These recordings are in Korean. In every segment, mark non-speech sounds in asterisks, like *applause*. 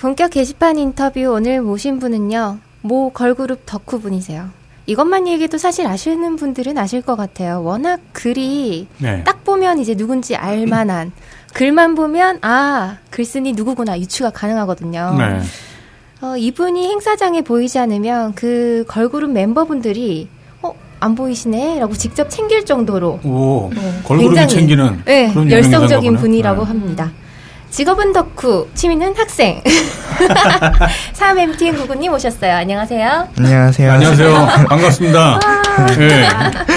본격 게시판 인터뷰 오늘 모신 분은요. 모 걸그룹 덕후 분이세요. 이것만 얘기해도 사실 아시는 분들은 아실 것 같아요. 워낙 글이 네. 딱 보면 이제 누군지 알만한 *clears throat* 글만 보면 아 글쓴이 누구구나 유추가 가능하거든요. 네. 어, 이분이 행사장에 보이지 않으면 그 걸그룹 멤버분들이 어, 안 보이시네? 라고 직접 챙길 정도로 오, 네, 걸그룹이 굉장히, 챙기는 네, 그런 열성적인 분이라고 보네. 합니다. 직업은 덕후, 취미는 학생. *laughs* 3MTN 구구님 오셨어요. 안녕하세요. 안녕하세요. *laughs* 네. *laughs* 안녕하세요. 반갑습니다. 네.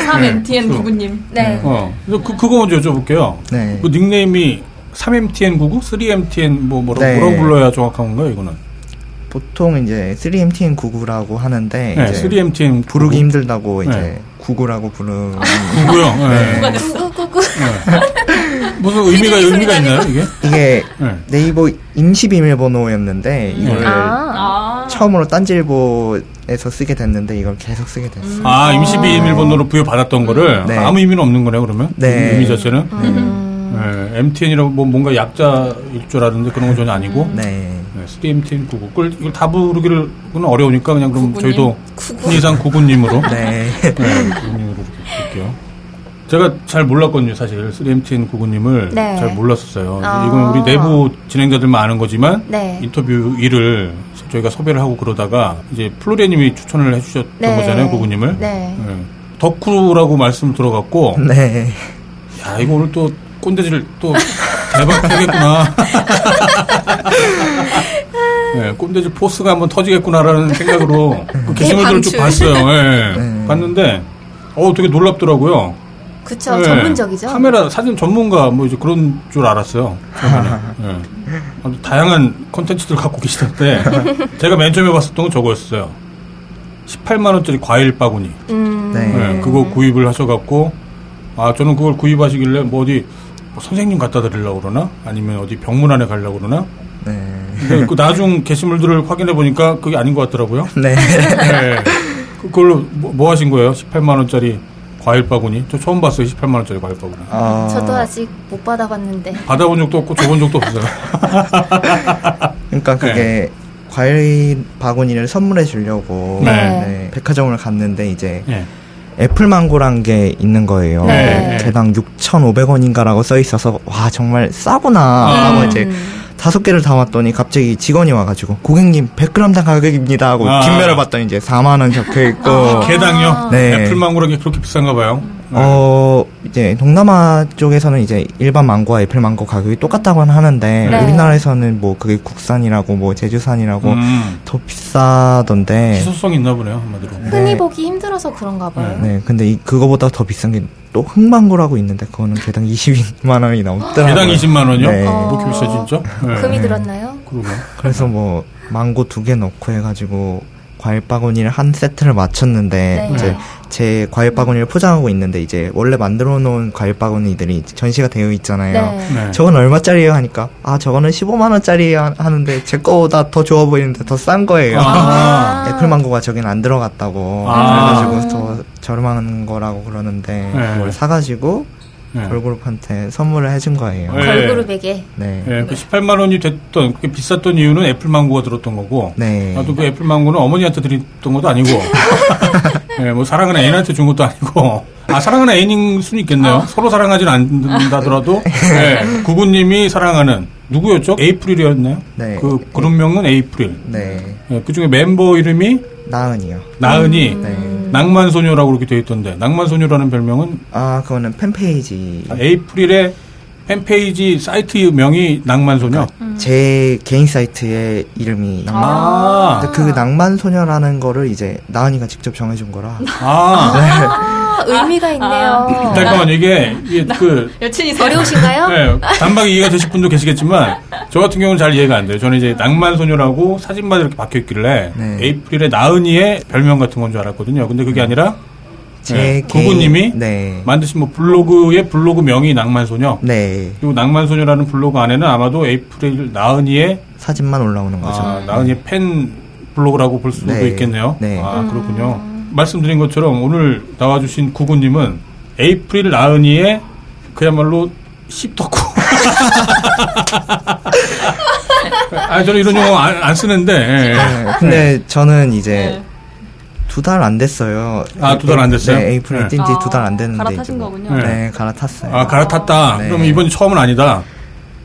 3MTN 구구님. 네. 어, 그, 그거 먼저 여쭤볼게요. 네. 그 닉네임이 3MTN99? 3MTN 뭐 뭐라고, 네. 뭐라고 불러야 정확한 건가요, 이거는? 보통 이제 3MTN 99라고 하는데 네, 이제 3MTN 부르기 힘들다고 이제 네. 99라고 부르는 구구요. 네. 구구구구. 무슨 의미가 의미가 있나요, 이게? 이게 네. 네이버 임시 비밀번호였는데 이걸 아, 아. 처음으로 딴지일보에서 쓰게 됐는데 이걸 계속 쓰게 됐어요. 아, 임시 비밀번호로 부여받았던 거를 네. 아무 의미는 없는 거네요, 그러면? 네. 의미 자체는? 음, 네, MTN이라고 뭐 뭔가 약자일 줄 알았는데 그런 건 전혀 아니고. 네. 네, 3MTN 99. 그걸 이걸 다 부르기는 어려우니까 그냥 그럼 구구님. 저희도 흔히상 구구님으로. *laughs* 네. 네, 구구님으로 이렇게 볼게요. 제가 잘 몰랐거든요, 사실. 3MTN 구구님을 네. 잘 몰랐었어요. 아. 이건 우리 내부 진행자들만 아는 거지만 네. 인터뷰 일을 저희가 섭외를 하고 그러다가 이제 플로리님이 추천을 해주셨던 네. 거잖아요, 구구님을. 네. 네. 덕후라고 말씀 들어갔고, 네. 야, 이거 오늘 또 꼰대질 또 대박 하겠구나. *laughs* 네, 꼰대질 포스가 한번 터지겠구나라는 생각으로 그 게시물들을 쭉 대방출. 봤어요. 예. 네. 봤는데, 어, 되게 놀랍더라고요. 그쵸. 네. 전문적이죠. 카메라, 사진 전문가 뭐 이제 그런 줄 알았어요. 예. *laughs* 아주 다양한 컨텐츠들 갖고 계시던데, 제가 맨 처음에 봤었던 건 저거였어요. 18만 원짜리 과일 바구니. 음, 네. 네, 그거 구입을 하셔갖고, 아, 저는 그걸 구입하시길래 뭐 어디 뭐 선생님 갖다 드리려고 그러나? 아니면 어디 병문안에 가려고 그러나? 네. 근데 그 나중 게시물들을 확인해 보니까 그게 아닌 것 같더라고요. *laughs* 네. 네. 그걸로 뭐, 뭐 하신 거예요? 18만 원짜리 과일 바구니? 저 처음 봤어요, 18만 원짜리 과일 바구니. 어, 저도 아직 못 받아봤는데. *laughs* 받아본 적도 없고 줘본 적도 없어요. *laughs* 그러니까 그게 과일 바구니를 선물해 주려고 네. 네, 백화점을 갔는데 이제 예. 애플 망고란 게 있는 거예요. 네. 개당 6,500원인가라고 써 있어서 와 정말 싸구나 아. 하고 이제 다섯 개를 담았더니 갑자기 직원이 와가지고 고객님 100g당 가격입니다 하고 아. 뒷면을 봤더니 이제 4만 원 적혀 있고 개당요? 네. 애플 망고라는 게 그렇게 비싼가 봐요. 어 이제 동남아 쪽에서는 이제 일반 망고와 애플 망고 가격이 똑같다고 하는데 네. 우리나라에서는 뭐 그게 국산이라고 뭐 제주산이라고 음, 더 비싸던데 희소성이 있나 보네요, 한마디로. 흔히 네. 보기 힘들어서 그런가 봐요. 네 근데 이 그거보다 더 비싼 게 또 흑망고라고 있는데 그거는 개당 22만 원이 넘더라고요. 개당 20만 원이요? 네. 어. 뭐 비싸 진짜? 네. 금이 들었나요? 그러고. 그래서 뭐 망고 두 개 넣고 해가지고 과일 바구니를 한 세트를 맞췄는데 네. 이제 제 과일 바구니를 포장하고 있는데 이제 원래 만들어 놓은 과일 바구니들이 전시가 되어 있잖아요. 네. 네. 저건 얼마짜리예요 하니까 아 저거는 15만 원짜리예요 하는데 제 거보다 더 좋아 보이는데 더 싼 거예요. 아. 애플 망고가 저긴 안 들어갔다고 아. 그래가지고 더 저렴한 거라고 그러는데 네. 그걸 사가지고 네. 걸그룹한테 선물을 해준 거예요. 네. 걸그룹에게. 네. 예, 그 18만 원이 됐던 그게 비쌌던 이유는 애플 망고가 들었던 거고. 네. 나도 그 애플 망고는 어머니한테 드렸던 것도 아니고. 예, *laughs* 뭐 사랑하는 애인한테 준 것도 아니고. 아 사랑하는 애인일 수는 있겠네요. 서로 사랑하진 않는다더라도. 예, *laughs* 구구님이 사랑하는 누구였죠? 에이프릴이었나요? 네. 그 그룹명은 에이프릴. 네. 예, 그 중에 멤버 이름이 나은이요. 나은이. 네. 낭만소녀라고 그렇게 되어 있던데. 낭만소녀라는 별명은 아, 그거는 팬페이지. 에이프릴의 팬페이지 사이트 명이 낭만소녀. 제 개인 사이트의 이름이 낭만. 아. 그 낭만소녀라는 거를 이제 나은이가 직접 정해준 거라. 아. *laughs* 아, 의미가 있네요. 잠깐만 이게 이게 그 여친이 어려우신가요? *laughs* 네, 단박 이해가 되실 분도 계시겠지만 저 같은 경우는 잘 이해가 안 돼요. 저는 이제 낭만 소녀라고 사진만 이렇게 박혀 있길래 네. 에이프릴의 나은이의 별명 같은 건 줄 알았거든요. 근데 그게 아니라 제 네, 구구님이 네. 만드신 뭐 블로그의 블로그 명이 낭만 소녀. 네. 그리고 낭만 소녀라는 블로그 안에는 아마도 에이프릴 나은이의 사진만 올라오는 거죠. 아, 나은이의 팬 블로그라고 볼 수도 네. 있겠네요. 네. 아, 그렇군요. 말씀드린 것처럼 오늘 나와주신 구구님은 에이프릴 나은이의 그야말로 씹덕후. *laughs* 아, 저는 이런 용어 안, 안 쓰는데. 예. 네, 근데 저는 이제 네. 두달 안 됐어요. 아, 두 달 안 됐어요? 네, 에이프릴 네. 뛴지 아, 두달 안 됐는데. 갈아타신 이제 뭐- 거군요. 네. 네, 갈아탔어요. 아, 갈아탔다. 네. 그러면 이번이 처음은 아니다.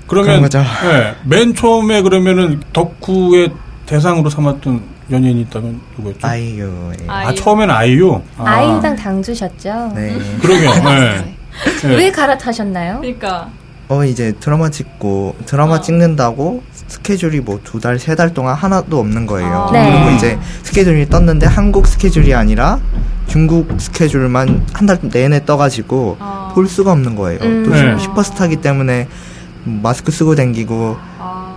그러면. 예, 맨 처음에 그러면은 덕후의 대상으로 삼았던 연예인이 있다면 누구였죠? 아이유예요. 아, 처음에는 아이유? 아, 아이유당 당주셨죠? 네. 그러게요. 예. *laughs* 예. 왜 갈아타셨나요? 그러니까 어 이제 드라마 찍고 드라마 어. 찍는다고 스케줄이 뭐 두 달 세 달 동안 하나도 없는 거예요. 아. 네. 그리고 이제 스케줄이 떴는데 한국 스케줄이 아니라 중국 스케줄만 한 달 내내 떠가지고 아. 볼 수가 없는 거예요. 음. 또 네. 슈퍼스타기 때문에 마스크 쓰고 댕기고 아,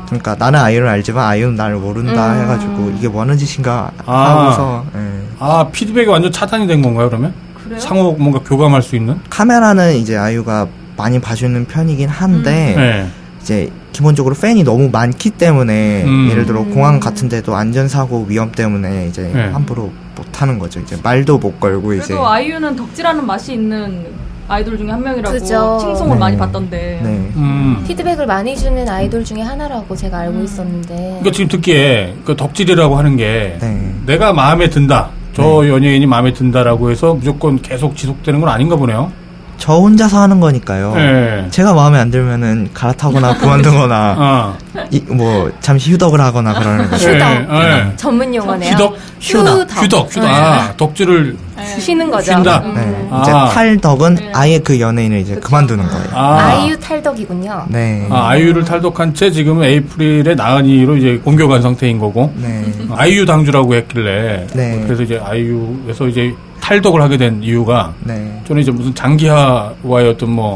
그러니까 나는 아이유를 알지만 아이유는 나를 모른다 음. 해가지고 이게 뭐 하는 짓인가 아. 하고서 예. 아, 피드백이 완전 차단이 된 건가요, 그러면? 그래요? 상호 뭔가 교감할 수 있는? 카메라는 이제 아이유가 많이 봐주는 편이긴 한데 네. 이제 기본적으로 팬이 너무 많기 때문에 음. 예를 들어 공항 같은 데도 안전사고 위험 때문에 이제 네. 함부로 못 하는 거죠. 이제 말도 못 걸고 이제 그래도 아이유는 덕질하는 맛이 있는 아이돌 중에 한 명이라고 그죠. 칭송을 네. 많이 받던데. 네. 음. 피드백을 많이 주는 아이돌 중에 하나라고 제가 알고 있었는데. 그러니까 지금 듣기에 그 덕질이라고 하는 게 네. 내가 마음에 든다. 저 연예인이 마음에 든다라고 해서 무조건 계속 지속되는 건 아닌가 보네요. 저 혼자서 하는 거니까요. 네. 제가 마음에 안 들면은 갈아타거나 *laughs* 그만두거나 아, 이, 뭐 잠시 휴덕을 하거나 그러는 거죠. 휴덕. 예, 예. 전문 용어네요. 휴덕? 휴덕. 휴덕, 휴덕. 아, 덕질을 네. 쉬는 거죠. 쉰다. 음. 네. 아. 이제 탈덕은 네. 아예 그 연예인을 이제 그쵸. 그만두는 거예요. 아, 아이유 탈덕이군요. 네. 아, 아이유를 탈덕한 채 지금은 에이프릴의 나은이로 이제 옮겨간 상태인 거고. 네. 아이유 당주라고 했길래. 네. 그래서 이제 아이유에서 이제 탈덕을 하게 된 이유가 네. 저는 이제 무슨 장기하와의 어떤 뭐,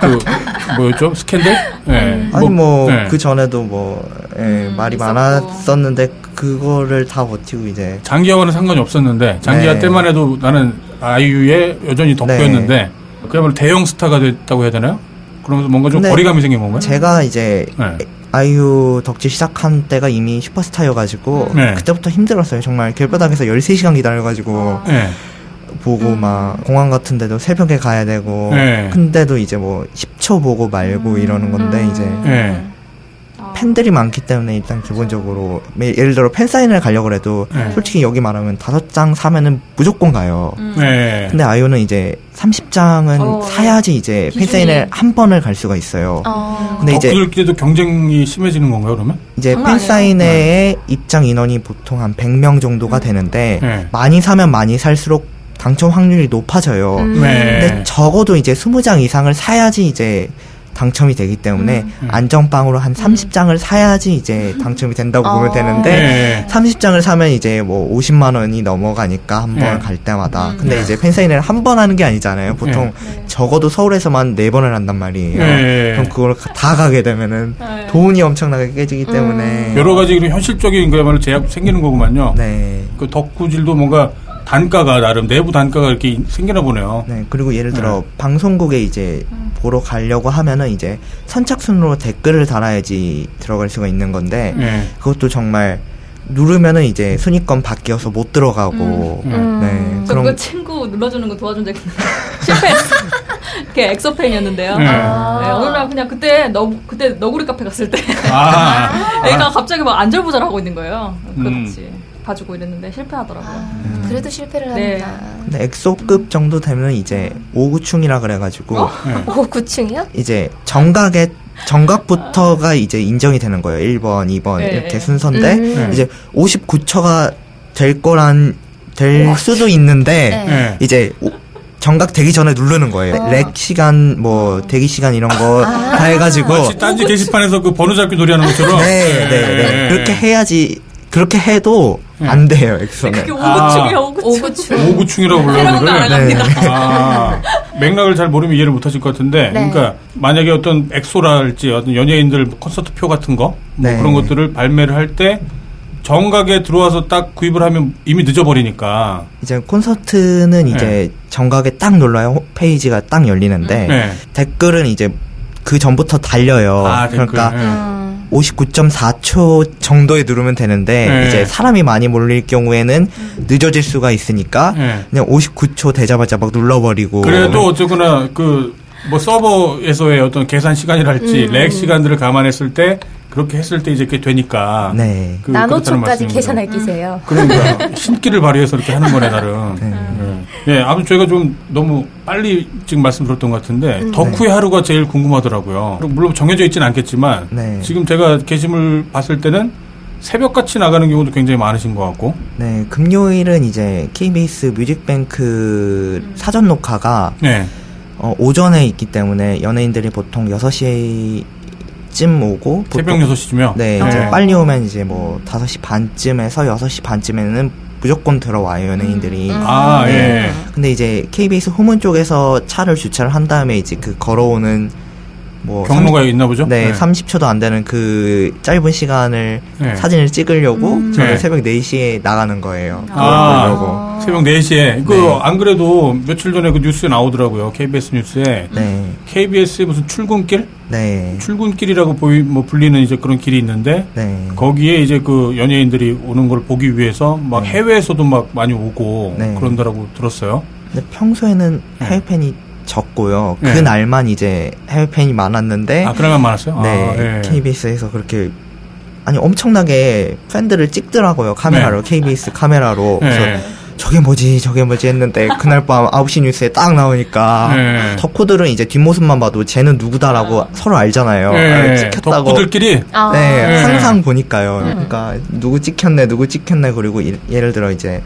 그, 뭐였죠? 스캔들? 예. 아니 뭐 예. 그 전에도 뭐 예, 음, 말이 있었고. 많았었는데 그거를 다 버티고 이제 장기하와는 상관이 없었는데, 장기하 네. 때만 해도 나는 아이유의 여전히 덕후였는데, 그야말로 대형 스타가 됐다고 해야 되나요? 그러면서 뭔가 좀 거리감이 생긴 건가요? 제가 이제 네. 아이유 덕질 시작한 때가 이미 슈퍼스타여가지고 네. 그때부터 힘들었어요. 정말 길바닥에서 13시간 기다려가지고 네. 보고 막 공항 같은 데도 새벽에 가야 되고 네. 근데도 이제 뭐 10초 보고 말고 이러는 건데 이제 네. 아. 팬들이 많기 때문에 일단 기본적으로 매- 예를 들어 팬 사인을 가려고 해도 네. 솔직히 여기 말하면 다섯 장 사면은 무조건 가요. 음. 네. 근데 아이유는 이제 30장은 어, 사야지 이제 팬 기준이. 사인을 한 번을 갈 수가 있어요. 어. 근데 이제 덕후들끼리도 경쟁이 심해지는 건가요, 그러면? 이제 아니에요. 팬사인회의 입장 인원이 보통 한 100명 정도가 되는데 네. 많이 사면 많이 살수록 당첨 확률이 높아져요. 음. 네. 근데 적어도 이제 20장 이상을 사야지 이제 당첨이 되기 때문에 음. 안전빵으로 한 30장을 사야지 이제 당첨이 된다고 보면 어. 되는데 네. 30장을 사면 이제 뭐 50만 원이 넘어가니까 한번 네. 갈 때마다. 음. 근데 이제 팬사인회를 한 번 하는 게 아니잖아요. 보통 네. 적어도 서울에서만 네 번을 한단 말이에요. 네. 그럼 그걸 다 가게 되면은 네. 돈이 엄청나게 깨지기 때문에 여러 가지 현실적인 그야말로 제약 생기는 거구만요. 네. 그 덕후질도 뭔가 단가가 나름 내부 단가가 이렇게 생기나 보네요. 네, 그리고 예를 들어 방송국에 이제 보러 가려고 하면은 이제 선착순으로 댓글을 달아야지 들어갈 수가 있는 건데 네. 그것도 정말 누르면은 이제 순위권 바뀌어서 못 들어가고 음. 음. 네 저 그럼 그거 친구 눌러주는 거 도와준 적 있는데 *laughs* 실패했어. 그게 엑소팬이었는데요. 네. 네, 어느 날 그냥 그때 너 그때 너구리 카페 갔을 때 아, *laughs* 애가 갑자기 막 안절부절 하고 있는 거예요. 음. 그렇지. 봐주고 이랬는데 실패하더라고요. 아, 그래도 실패를 네. 합니다. 근데 엑소급 정도 되면 이제 오구충이라 그래가지고 어? 네. 오, 9층이요? 이제 정각의 정각부터가 이제 인정이 되는 거예요 1번 2번 네. 이렇게 순서인데 음. 이제 59초가 될 거란 될 수도 있는데 네. 네. 이제 오- 정각 되기 전에 누르는 거예요. 어. 렉 시간, 뭐 대기 시간 이런 거 다 해가지고 마치 딴지 게시판에서 그 번호 잡기 놀이하는 것처럼. 네, 네, 네. 그렇게 해야지 그렇게 해도 안 돼요. 엑소는. 그게 아. 오구충이야 오구충. 오구충. 오구충이라고 불러요, 그걸. 알아갑니다. 아, 맥락을 잘 모르면 이해를 못 하실 것 같은데, 네. 그러니까 만약에 어떤 엑소랄지 어떤 연예인들 콘서트 표 같은 거, 뭐 네. 그런 것들을 발매를 할 때 정각에 들어와서 딱 구입을 하면 이미 늦어버리니까. 이제 콘서트는 이제 정각에 딱 눌러야 홈페이지가 딱 열리는데 네. 댓글은 이제 그 전부터 달려요. 아. 그러니까 네. 음. 59.4초 정도에 누르면 되는데 네. 이제 사람이 많이 몰릴 경우에는 늦어질 수가 있으니까 네. 그냥 59초 되자마자 막 눌러버리고 그래도 어쨌거나 그 뭐 서버에서의 어떤 계산 시간이랄지 렉 시간들을 감안했을 때 그렇게 했을 때 이제 그게 되니까. 네. 그, 나노초까지. 계산할 기세요. 그러니까 *laughs* 신기를 발휘해서 이렇게 하는 거네 나름. 예. 예, 아무튼 저희가 좀 너무 빨리 지금 말씀 드렸던 것 같은데 음. 덕후의 하루가 제일 궁금하더라고요. 물론 정해져 있지는 않겠지만 네. 지금 제가 게시물 봤을 때는 새벽같이 나가는 경우도 굉장히 많으신 것 같고. 네, 금요일은 이제 KBS 뮤직뱅크 사전 녹화가 네. 어, 오전에 있기 때문에 연예인들이 보통 6시 쯤 오고 새벽 보통- 6시쯤이요? 네, 네. 이제 빨리 오면 이제 뭐 5시 반쯤에서 6시 반쯤에는 무조건 들어와요, 연예인들이. 아, 예. 네. 근데 이제 KBS 후문 쪽에서 차를 주차를 한 다음에 이제 그 걸어오는 뭐 경로가 있나 보죠? 네, 30초도 안 되는 그 짧은 시간을 네. 사진을 찍으려고 저는 네. 새벽 4시에 나가는 거예요. 아, 그러려고. 새벽 4시에. 그, 네. 안 그래도 며칠 전에 그 뉴스에 나오더라고요. KBS 뉴스에. 네. KBS의 무슨 출근길? 네. 출근길이라고 보이, 뭐, 불리는 이제 그런 길이 있는데, 네. 거기에 이제 그 연예인들이 오는 걸 보기 위해서 막 네. 해외에서도 막 많이 오고 네. 그런다라고 들었어요. 근데 평소에는 해외 팬이 적고요. 네. 그 날만 이제 해외 팬이 많았는데 아, 그날만 많았어요? 네. 아, 예. KBS에서 그렇게 아니 엄청나게 팬들을 찍더라고요. 카메라로 KBS 카메라로. 네. 그래서 저게 뭐지 저게 뭐지 했는데 그날 밤 9시 뉴스에 딱 나오니까 네. 덕후들은 이제 뒷모습만 봐도 쟤는 누구다라고 서로 알잖아요. 예. 아, 찍혔다고. 덕후들끼리 아. 네, 네. 항상 보니까요. 그러니까 누구 찍혔네, 누구 찍혔네. 그리고 이- 예를 들어 이제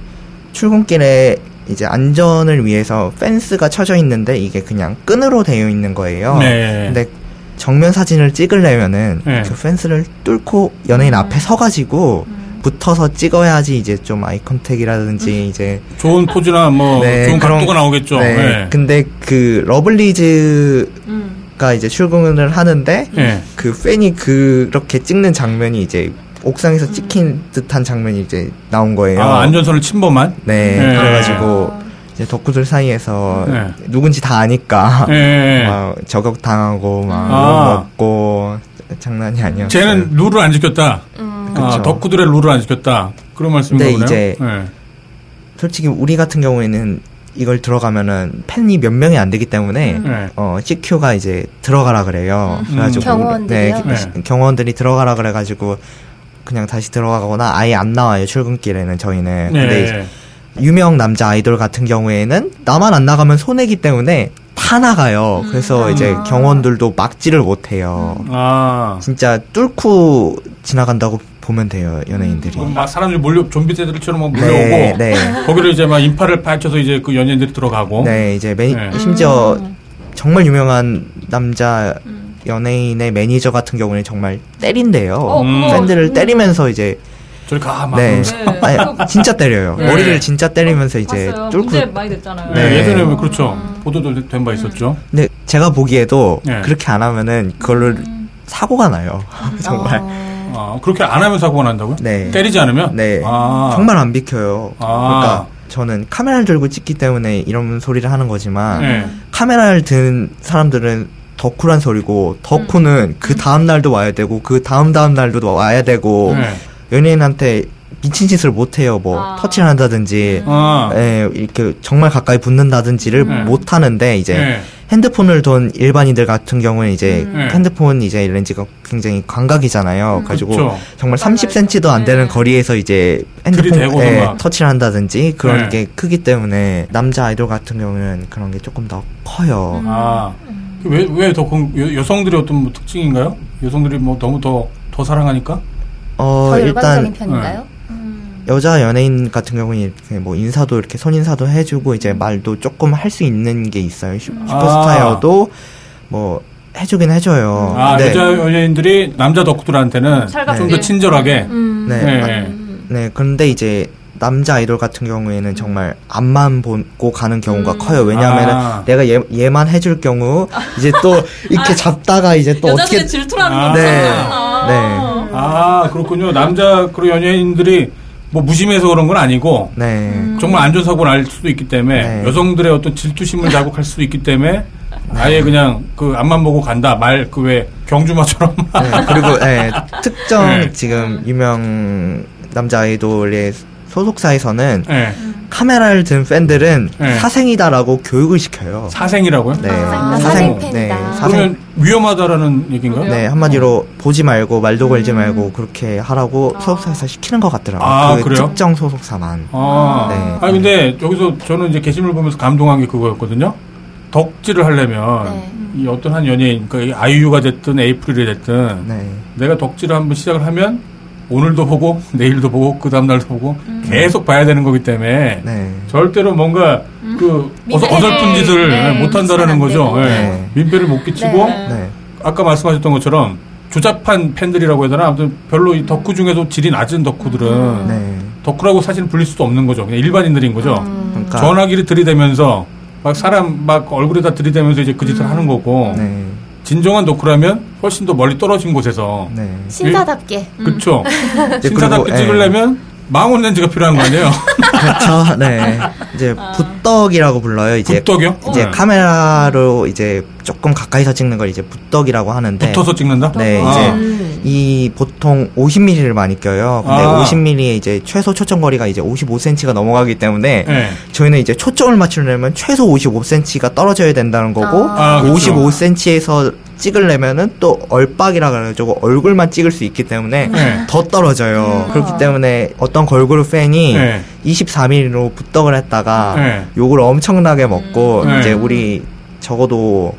출근길에 이제 안전을 위해서 펜스가 쳐져 있는데 이게 그냥 끈으로 되어 있는 거예요. 네. 근데 정면 사진을 찍으려면은 네. 그 펜스를 뚫고 연예인 앞에 서가지고 붙어서 찍어야지 이제 좀 eye contact이라든지 이제 좋은 포즈나 뭐 *laughs* 네, 좋은 그런- 각도가 나오겠죠. 네. 네. 근데 그 러블리즈가 음. 이제 출근을 하는데 네. 그 팬이 그렇게 찍는 장면이 이제 옥상에서 찍힌 듯한 장면이 이제 나온 거예요. 아, 안전선을 침범한? 네, 네. 그래가지고 이제 덕후들 사이에서 네. 누군지 다 아니까 네. *laughs* 막 저격 당하고 막 아. 욕 먹고 장난이 아니었어요. 쟤는 룰을 안 지켰다. 음. 아. 덕후들의 룰을 안 지켰다. 그런 말씀인가 근데 보네요. 이제 네. 솔직히 우리 같은 경우에는 이걸 들어가면은 팬이 몇 명이 안 되기 때문에 네. 어 CQ가 이제 들어가라 그래요. 음. 그래가지고 경호원들이요? 네, 네. 경호원들이 들어가라 그래가지고 그냥 다시 들어가거나 아예 안 나와요 출근길에는 저희는. 네. 근데 유명 남자 아이돌 같은 경우에는 나만 안 나가면 손해기 때문에 다 나가요. 그래서 이제 경원들도 막지를 못해요. 아. 진짜 뚫고 지나간다고 보면 돼요 연예인들이. 그럼 막 사람들이 몰려 좀비새들처럼 막 몰려오고 네, 네. 거기를 이제 막 인파를 파헤쳐서 이제 그 연예인들이 들어가고 네, 이제 매니, 네. 심지어 정말 유명한 남자 연예인의 매니저 같은 경우는 정말 때린대요. 어, 음. 팬들을 음. 때리면서 이제 저리 가막 네, 네. 아니, 진짜 때려요. 네. 머리를 진짜 때리면서 이제 봤어요. 뚫고. 문제 많이 됐잖아요. 네, 네. 예전에 뭐 그렇죠 보도도 된 바 있었죠. 근데 제가 보기에도 네. 그렇게 안 하면은 그걸로 사고가 나요. *laughs* 정말. 아 그렇게 안 하면 사고가 난다고요? 네. 때리지 않으면? 네. 아. 정말 안 비켜요. 아. 그러니까 저는 카메라를 들고 찍기 때문에 이런 소리를 하는 거지만 네. 카메라를 든 사람들은 덕후란 소리고 덕후는 그 다음 날도 와야 되고 그 다음 다음 날도 와야 되고 네. 연예인한테 미친 짓을 못 해요. 뭐 아. 터치를 한다든지 아. 예, 이렇게 정말 가까이 붙는다든지를 네. 못 하는데 이제 네. 핸드폰을 돈 일반인들 같은 경우는 이제 음. 핸드폰 이제 렌즈가 굉장히 광각이잖아요. 가지고 그쵸. 정말 30cm도 안 되는 네. 거리에서 이제 들이대고서 핸드폰 에 막. 터치를 한다든지 그런 네. 게 크기 때문에 남자 아이돌 같은 경우는 그런 게 조금 더 커요. 아. 왜, 왜 더, 공- 여, 여성들의 어떤 뭐 특징인가요? 여성들이 뭐 너무 더, 더 사랑하니까? 어 더 일단 일반적인 편인가요? 여자 연예인 같은 경우는 이렇게 뭐 인사도 이렇게 손인사도 해주고 이제 말도 조금 할 수 있는 게 있어요. 슈, 슈퍼스타여도 뭐 해주긴 해줘요. 아, 근데 여자 연예인들이 남자 덕후들한테는. 좀 더 친절하게. 음. 네, 네. 아, 네, 그런데 이제 남자 아이돌 같은 경우에는 정말 앞만 보고 가는 경우가 커요. 왜냐하면 아. 내가 얘, 얘만 해줄 경우 이제 또 이렇게 잡다가 이제 또 여자들의 어떻게 질투라는 아. 거죠. 네. 아. 아, 그렇군요. 남자 그런 연예인들이 뭐 무심해서 그런 건 아니고 네. 정말 안전사고 날 수도 있기 때문에 네. 여성들의 어떤 질투심을 자극할 수도 있기 때문에 아예 그냥 그 앞만 보고 간다. 말 그 왜 경주마처럼. 네, 그리고 예, 특정 네. 지금 유명 남자 아이돌의 소속사에서는 네. 카메라를 든 팬들은 네. 사생이다라고 교육을 시켜요. 사생이라고요? 네. 아, 사생- 사생팬이다. 네, 그러면 위험하다라는 얘기인가요? 네, 한마디로 보지 말고 말도 걸지 음. 말고 그렇게 하라고 소속사에서 시키는 것 같더라고요. 아, 그 그래요? 특정 소속사만. 아, 네. 아니 근데 여기서 저는 이제 게시물 보면서 감동한 게 그거였거든요. 덕질을 하려면 네. 이 어떤 한 연예인, 그러니까 이 아이유가 됐든 에이프릴이 됐든 네. 내가 덕질을 한번 시작을 하면 오늘도 보고 내일도 보고 그 다음 날도 보고 계속 봐야 되는 거기 때문에 네. 절대로 뭔가 그 어서, 민폐를, 어설픈 짓을 네, 못 한다라는 거죠. 네. 민폐를 못 끼치고 네. 네. 아까 말씀하셨던 것처럼 조잡한 팬들이라고 해야 되나 아무튼 별로 이 덕후 중에도 질이 낮은 덕후들은 네. 덕후라고 사실 불릴 수도 없는 거죠. 그냥 일반인들인 거죠. 그러니까 전화기를 들이대면서 막 사람 막 얼굴에다 들이대면서 이제 그 짓을 하는 거고 네. 진정한 덕후라면 훨씬 더 멀리 떨어진 곳에서 네. 신사답게. 그쵸 이제 신사답게 예. 찍으려면 망원 렌즈가 필요한 거 아니에요? *laughs* 그렇죠. 네. 이제 붓덕이라고 불러요. 이제 붓덕이요? 이제 네. 카메라로 이제 조금 가까이서 찍는 걸 이제 붓덕이라고 하는데 붙어서 찍는다? 네, 아. 이제 음. 이 보통 50mm를 많이 껴요. 근데 아. 50mm의 이제 최소 초점 거리가 이제 55cm가 넘어가기 때문에 네. 저희는 이제 초점을 맞추려면 최소 55cm가 떨어져야 된다는 거고 아, 그렇죠. 55cm에서 찍으려면은 또 얼박이라 그래가지고 얼굴만 찍을 수 있기 때문에 네. 더 떨어져요. 그렇기 때문에 어떤 걸그룹 팬이 네. 24mm로 붓덕을 했다가 네. 욕을 엄청나게 먹고 네. 이제 우리 적어도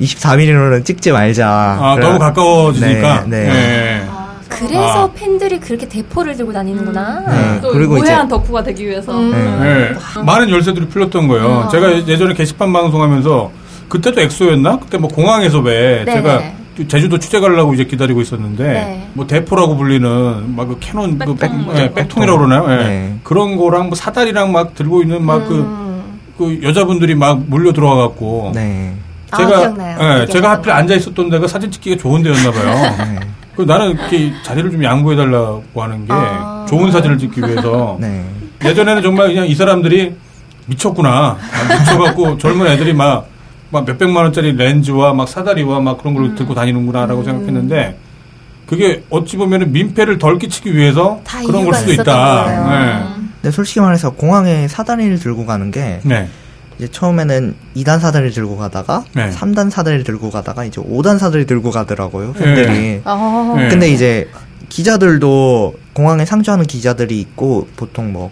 24mm로는 찍지 말자. 아, 그래- 너무 가까워지니까. 네, 네. 네. 아, 그래서 아. 팬들이 그렇게 대포를 들고 다니는구나. 네. 또 그리고 이제- 무해한 덕후가 되기 위해서. 음. 네. 많은 열쇠들이 풀렸던 거예요. 음. 제가 예전에 게시판 방송하면서 그때도 엑소였나? 그때 뭐 공항에서 왜 네. 제가 제주도 취재 가려고 이제 기다리고 있었는데 네. 뭐 대포라고 불리는 막 그 캐논 그 백통. 백, 예, 백통이라고 그러나요? 예. 네. 그런 거랑 뭐 사다리랑 막 들고 있는 막그 음. 그 여자분들이 막 몰려 들어와 갖고 네. 아, 제가 기억나요. 예, 제가 하필 거. 앉아 있었던 데가 사진 찍기가 좋은 데였나 봐요. 네. 그 나는 이렇게 자리를 좀 양보해 달라고 하는 게 아. 좋은 사진을 찍기 위해서 네. 예전에는 정말 그냥 이 사람들이 미쳤구나. 아, 미쳐갖고 젊은 애들이 막, 막 몇백만 원짜리 렌즈와 막 사다리와 막 그런 걸 들고 다니는구나라고 생각했는데 그게 어찌 보면 민폐를 덜 끼치기 위해서 다 그런 걸 수도 있다. 거예요. 근데 솔직히 말해서 공항에 사다리를 들고 가는 게 네. 네. 이제 처음에는 2단 사다리를 들고 가다가 네. 3단 사다리를 들고 가다가 이제 5단 사다리 들고 가더라고요. 팬들이. 어. 네. 근데 이제 기자들도 공항에 상주하는 기자들이 있고 보통 뭐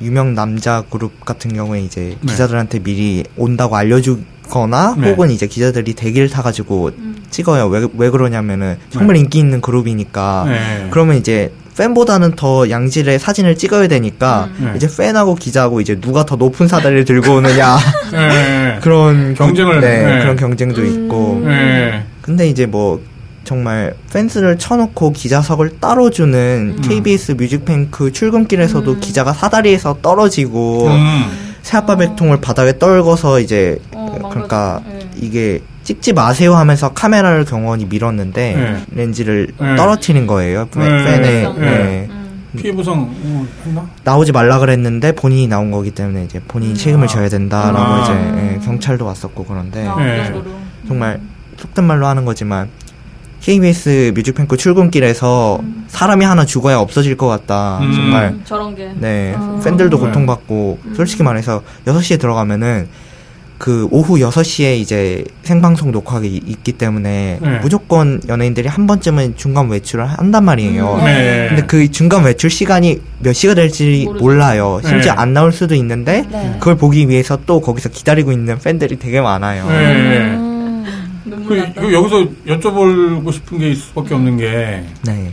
유명 남자 그룹 같은 경우에 이제 네. 기자들한테 미리 온다고 알려주 거나 네. 혹은 이제 기자들이 대기를 타가지고 찍어요. 왜, 왜 그러냐면은 정말 네. 인기 있는 그룹이니까. 네. 그러면 이제 팬보다는 더 양질의 사진을 찍어야 되니까 네. 이제 팬하고 기자하고 이제 누가 더 높은 사다리를 들고 오느냐 *laughs* 네. 그런 경쟁을, 네, 네. 그런 경쟁도 있고 네. 근데 이제 뭐 정말 팬스를 쳐놓고 기자석을 따로 주는 음. KBS 뮤직뱅크 출근길에서도 기자가 사다리에서 떨어지고 음. 새아빠 백통을 바닥에 떨궈서 이제 어, 그러니까 망가져. 네. 이게 찍지 마세요 하면서 카메라를 경원이 밀었는데 네. 렌즈를 네. 떨어뜨린 거예요 팬- 네. 네. 네. 음. 피해 보상 어, 했나? 나오지 말라 그랬는데 본인이 나온 거기 때문에 이제 본인이 책임을 져야 된다라고 아. 이제 예, 경찰도 왔었고 그런데 아, 네. 정말 속된 말로 하는 거지만 KBS 뮤직뱅크 출근길에서 사람이 하나 죽어야 없어질 것 같다. 음. 정말 음, 저런 게. 네 아. 팬들도 네. 고통받고 솔직히 말해서 6시에 들어가면은 그 오후 6시에 이제 생방송 녹화가 이- 있기 때문에 네. 무조건 연예인들이 한 번쯤은 중간 외출을 한단 말이에요. 네. 근데 그 중간 외출 시간이 몇 시가 될지 모르죠. 몰라요. 심지어 네. 안 나올 수도 있는데 네. 그걸 보기 위해서 또 거기서 기다리고 있는 팬들이 되게 많아요. 네. 음. 그. 그 여기서 여쭤보고 싶은 게 있을 수밖에 없는 게 네.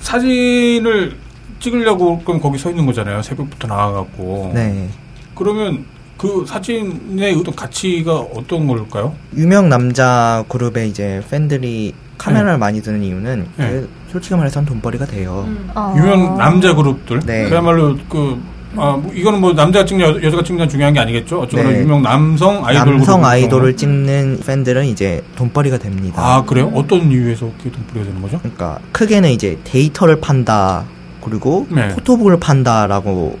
사진을 찍으려고 그럼 거기 서 있는 거잖아요. 새벽부터 나와갖고. 네. 그러면 그 사진의 어떤 가치가 어떤 걸까요? 유명 남자 그룹의 이제 팬들이 카메라를 많이 드는 이유는 네. 그 솔직히 말해서는 돈벌이가 돼요. 음. 어. 유명 남자 그룹들. 네. 그야말로 그, 아, 뭐 이거는 뭐 남자가 찍냐 여- 여자가 찍냐 중요한 게 아니겠죠. 어쩌거나 네. 유명 남성 아이돌 남성 그룹 아이돌을 찍는 팬들은 이제 돈벌이가 됩니다. 아, 그래요? 어떤 이유에서 그게 돈벌이가 되는 거죠? 그러니까 크게는 이제 데이터를 판다 그리고 네. 포토북을 판다라고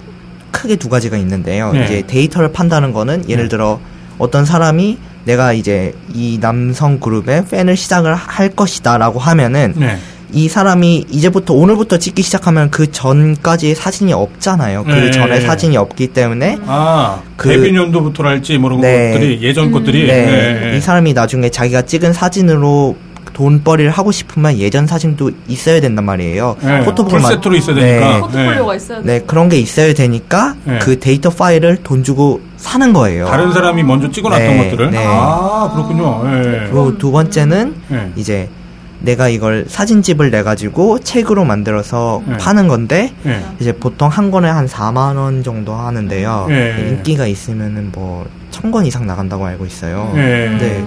크게 두 가지가 있는데요. 네. 이제 데이터를 판다는 거는 예를 네. 들어 어떤 사람이 내가 이제 이 남성 그룹의 팬을 시작을 할 것이다라고 하면은 네. 이 사람이 이제부터 오늘부터 찍기 시작하면 그 전까지 사진이 없잖아요. 그 네. 전에 사진이 없기 때문에 아, 그- 데뷔 연도부터랄지 뭐 그런 네. 것들이 예전 것들이 네, 네, 네. 이 사람이 나중에 자기가 찍은 사진으로 돈벌이를 하고 싶으면 예전 사진도 있어야 된단 말이에요. 네, photo book을 만- full set로 있어야 네. 되니까. 포트폴리오가 있어야 돼. 네, 그런 게 있어야 되니까 네. 그 데이터 파일을 돈 주고 사는 거예요. 다른 사람이 먼저 찍어놨던 네, 것들을. 네. 아, 그렇군요. 예. 그리고 두 번째는 예. 이제 내가 이걸 사진집을 내 가지고 책으로 만들어서 네. 파는 건데 예. 이제 보통 한 권에 한 4만 원 정도 하는데요. 예. 인기가 있으면은 뭐 천 권 이상 나간다고 알고 있어요. 예. 네.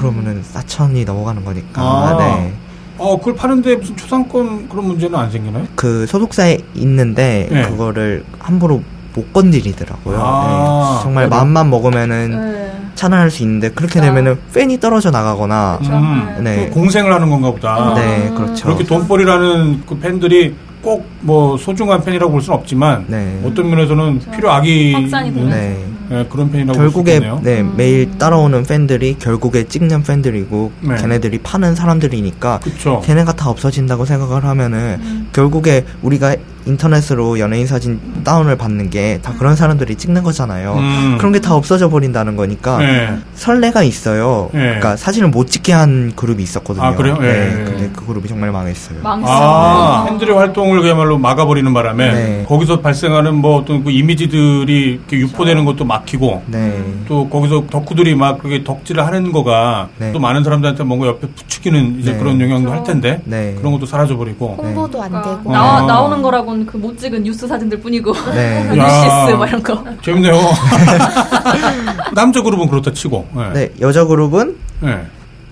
그러면은 4천이 넘어가는 거니까. 아. 네. 어, 그걸 파는데 무슨 초상권 그런 문제는 안 생기나요? 그 소속사에 있는데 네. 그거를 함부로 못 건드리더라고요. 아, 네. 정말 그래도- 마음만 먹으면은 네. 찬원할 수 있는데 그렇게 되면은 팬이 떨어져 나가거나 음, 네. 그 공생을 하는 건가 보다. 네, 그렇죠. 그렇게 돈벌이라는 그 팬들이 꼭 뭐 소중한 팬이라고 볼 수는 없지만 네. 어떤 면에서는 필요 악이 확산이 있는 되는 네. 예, 그런 팬이라고 결국에. 네, 매일 따라오는 팬들이 결국에 찍는 팬들이고 네. 걔네들이 파는 사람들이니까 그렇죠. 걔네가 다 없어진다고 생각을 하면은 결국에 우리가 인터넷으로 연예인 사진 다운을 받는 게 다 그런 사람들이 찍는 거잖아요. 음. 그런 게 다 없어져 버린다는 거니까 네. 설레가 있어요. 네. 그러니까 사진을 못 찍게 한 그룹이 있었거든요. 아, 그래요? 네. 네. 근데 그 그룹이 정말 망했어요. 망했어. 아, 팬들의 활동을 그야말로 막아버리는 바람에 네. 거기서 발생하는 뭐 어떤 그 이미지들이 이렇게 유포되는 것도 막히고 네. 또 거기서 덕후들이 막 그렇게 덕질을 하는 거가 네. 또 많은 사람들한테 뭔가 옆에 부추기는 이제 네. 그런 영향도 할 텐데 네. 그런 것도 사라져버리고 홍보도 안 그러니까 되고. 나와, 아. 나오는 거라고 는그못 찍은 뉴스 사진들 뿐이고 네. *laughs* 뉴시스 뭐 이런 거. 재밌네요. *laughs* 남자 그룹은 그렇다 치고. 네. 네, 여자 그룹은 네.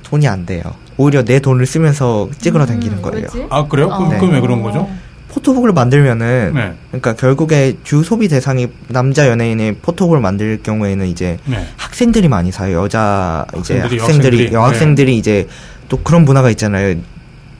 돈이 안 돼요. 오히려 내 돈을 쓰면서 찍으러 다니는 거예요. 왜지? 아 그래요? 그럼, 네. 그럼 왜 그런 거죠? photo book을 만들면은 네. 그러니까 결국에 주 소비 대상이 남자 연예인의 photo book을 만들 경우에는 이제 네. 학생들이 많이 사요. 여자 이제 학생들이, 학생들이 여학생들이. 여학생들이 이제 또 그런 문화가 있잖아요.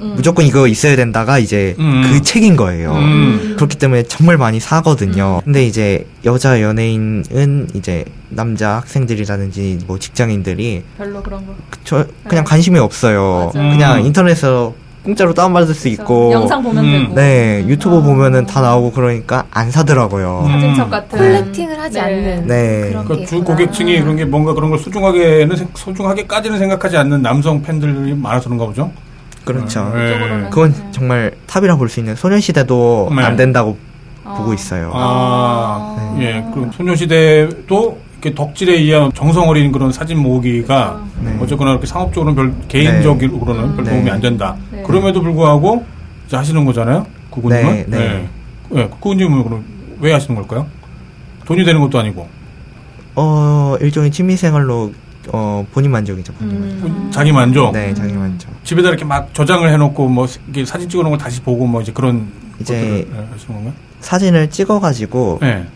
음. 무조건 이거 있어야 된다가 이제 음. 그 책인 거예요. 음. 그렇기 때문에 정말 많이 사거든요. 근데 이제 여자 연예인은 이제 남자 학생들이라든지 뭐 직장인들이 별로 그런 거. 저 그냥 관심이 없어요. 맞아요. 그냥 음. 인터넷에서 공짜로 다운받을 수 있고 영상 보면 음. 되고. 네 유튜브 보면은 다 나오고 그러니까 안 사더라고요. 음. 사진첩 같은 콜렉팅을 하지 네. 않는 네. 그런 그러니까 게주 있구나. 고객층이 그런 게 뭔가 그런 걸 소중하게는 생- 소중하게까지는 생각하지 않는 남성 팬들이 많아서 그런가 보죠. 그렇죠. 네. 이쪽으로는. 그건 정말 탑이라 볼 수 있는 소녀시대도 네. 안 된다고 어. 보고 있어요. 아, 네. 예. 그럼 소녀시대도 이렇게 덕질에 의한 정성 어린 그런 사진 모으기가 네. 어쨌거나 이렇게 상업적으로는 별, 개인적으로는 별 네. 도움이 안 된다. 네. 그럼에도 불구하고 이제 하시는 거잖아요. 구구님은. 네, 네. 예. 예, 구구님은 그럼 왜 하시는 걸까요? 돈이 되는 것도 아니고. 어 일종의 취미생활로 어 본인 만족이죠. 본인 만족. 음. 자기 만족. 네, 자기 만족. 집에다 이렇게 막 저장을 해놓고 뭐 이렇게 사진 찍어놓은 걸 다시 보고 뭐 이제 그런 이제 것들을 예, 하시는 건가요? 사진을 찍어가지고 네.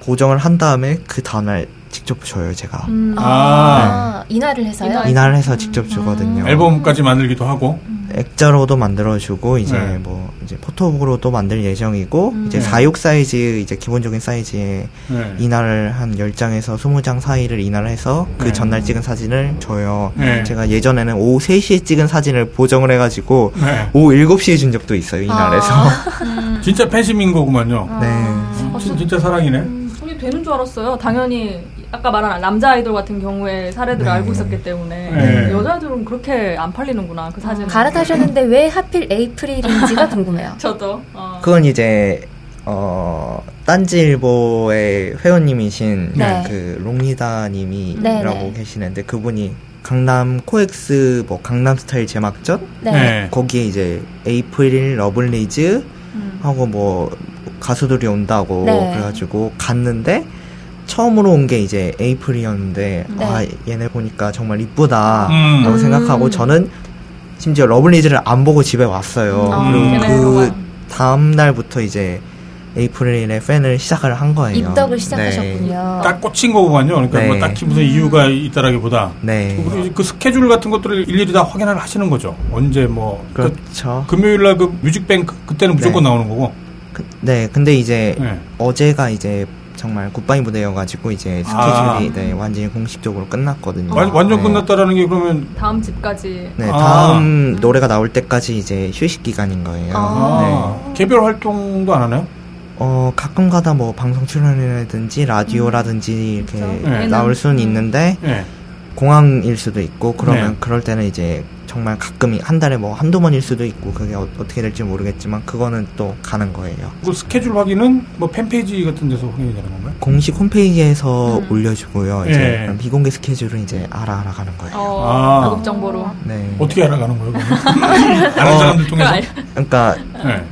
보정을 한 다음에 그 다음날 직접 줘요 제가. 음. 아, 인화를 해서요? 인화. 이날 해서 직접 주거든요. 앨범까지 만들기도 하고. 액자로도 만들어주고 이제 네. 뭐 이제 포토북으로도 만들 예정이고 음. 이제 네. 46 사이즈 이제 기본적인 사이즈에 네. 인화를 한 10장에서 20장 사이를 인화를 해서 그 네. 전날 찍은 사진을 줘요. 네. 제가 예전에는 오후 3시에 찍은 사진을 보정을 해가지고 네. 오후 7시에 준 적도 있어요. 인화해서. *laughs* 음. 진짜 팬심인 거구만요. 아. 네. 진- 진짜 사랑이네. 음, 돈이 되는 줄 알았어요. 당연히 아까 말한 남자 아이돌 같은 경우에 사례들을 네. 알고 있었기 때문에 네. 여자들은 그렇게 안 팔리는구나 그 사진. 갈아타셨는데 왜 하필 에이프릴인지가 궁금해요. *laughs* 저도. 어. 그건 이제 어 딴지일보의 회원님이신 네. 그 롱리다님이라고 네, 네. 계시는데 그분이 강남 코엑스 뭐 강남 스타일 제막전 네. 거기에 이제 에이프릴 러블리즈 음. 하고 뭐 가수들이 온다고 네. 그래가지고 갔는데 처음으로 온 게 이제 에이프릴이었는데 네. 아 얘네 보니까 정말 이쁘다 음. 라고 음. 생각하고 저는 심지어 러블리즈를 안 보고 집에 왔어요. 아, 그리고 그 걔네로만. 다음 날부터 이제 에이프릴의 팬을 시작을 한 거예요. 입덕을 네. 시작하셨군요. 딱 꽂힌 거구만요. 그러니까 네. 뭐 딱히 무슨 이유가 있다라기보다 네. 그리고 그 스케줄 같은 것들을 일일이 다 확인을 하시는 거죠. 언제 뭐 그, 그렇죠. 금요일 날그 뮤직뱅크 그때는 무조건 네. 나오는 거고. 그- 네, 근데 이제 네. 어제가 이제 정말 굿바이 무대여가지고 이제 스케줄이 아. 네, 완전히 공식적으로 끝났거든요. 완, 완전 네. 끝났다라는 게 그러면 다음 집까지. 네, 아. 다음 노래가 나올 때까지 이제 휴식 기간인 거예요. 아. 네. 개별 활동도 안 하나요? 어, 가끔 가다 뭐 방송 출연이라든지 라디오라든지 이렇게 네. 나올 수는 음. 있는데 네. 공항일 수도 있고 그러면 네. 그럴 때는 이제 정말 가끔 한 달에 뭐 한두 번일 수도 있고 그게 어, 떻게 될지 모르겠지만 그거는 또 가는 거예요. 그 스케줄 확인은 뭐 팬페이지 같은 데서 확인이 되는 건가요? 공식 홈페이지에서 음. 올려주고요. 이제 예. 비공개 스케줄은 이제 알아 알아 가는 거예요. 어, 아. 고급 정보로. 네. 어떻게 알아가는 거예요? *laughs* 아는 사람들 통해서? 알- 그러니까 네.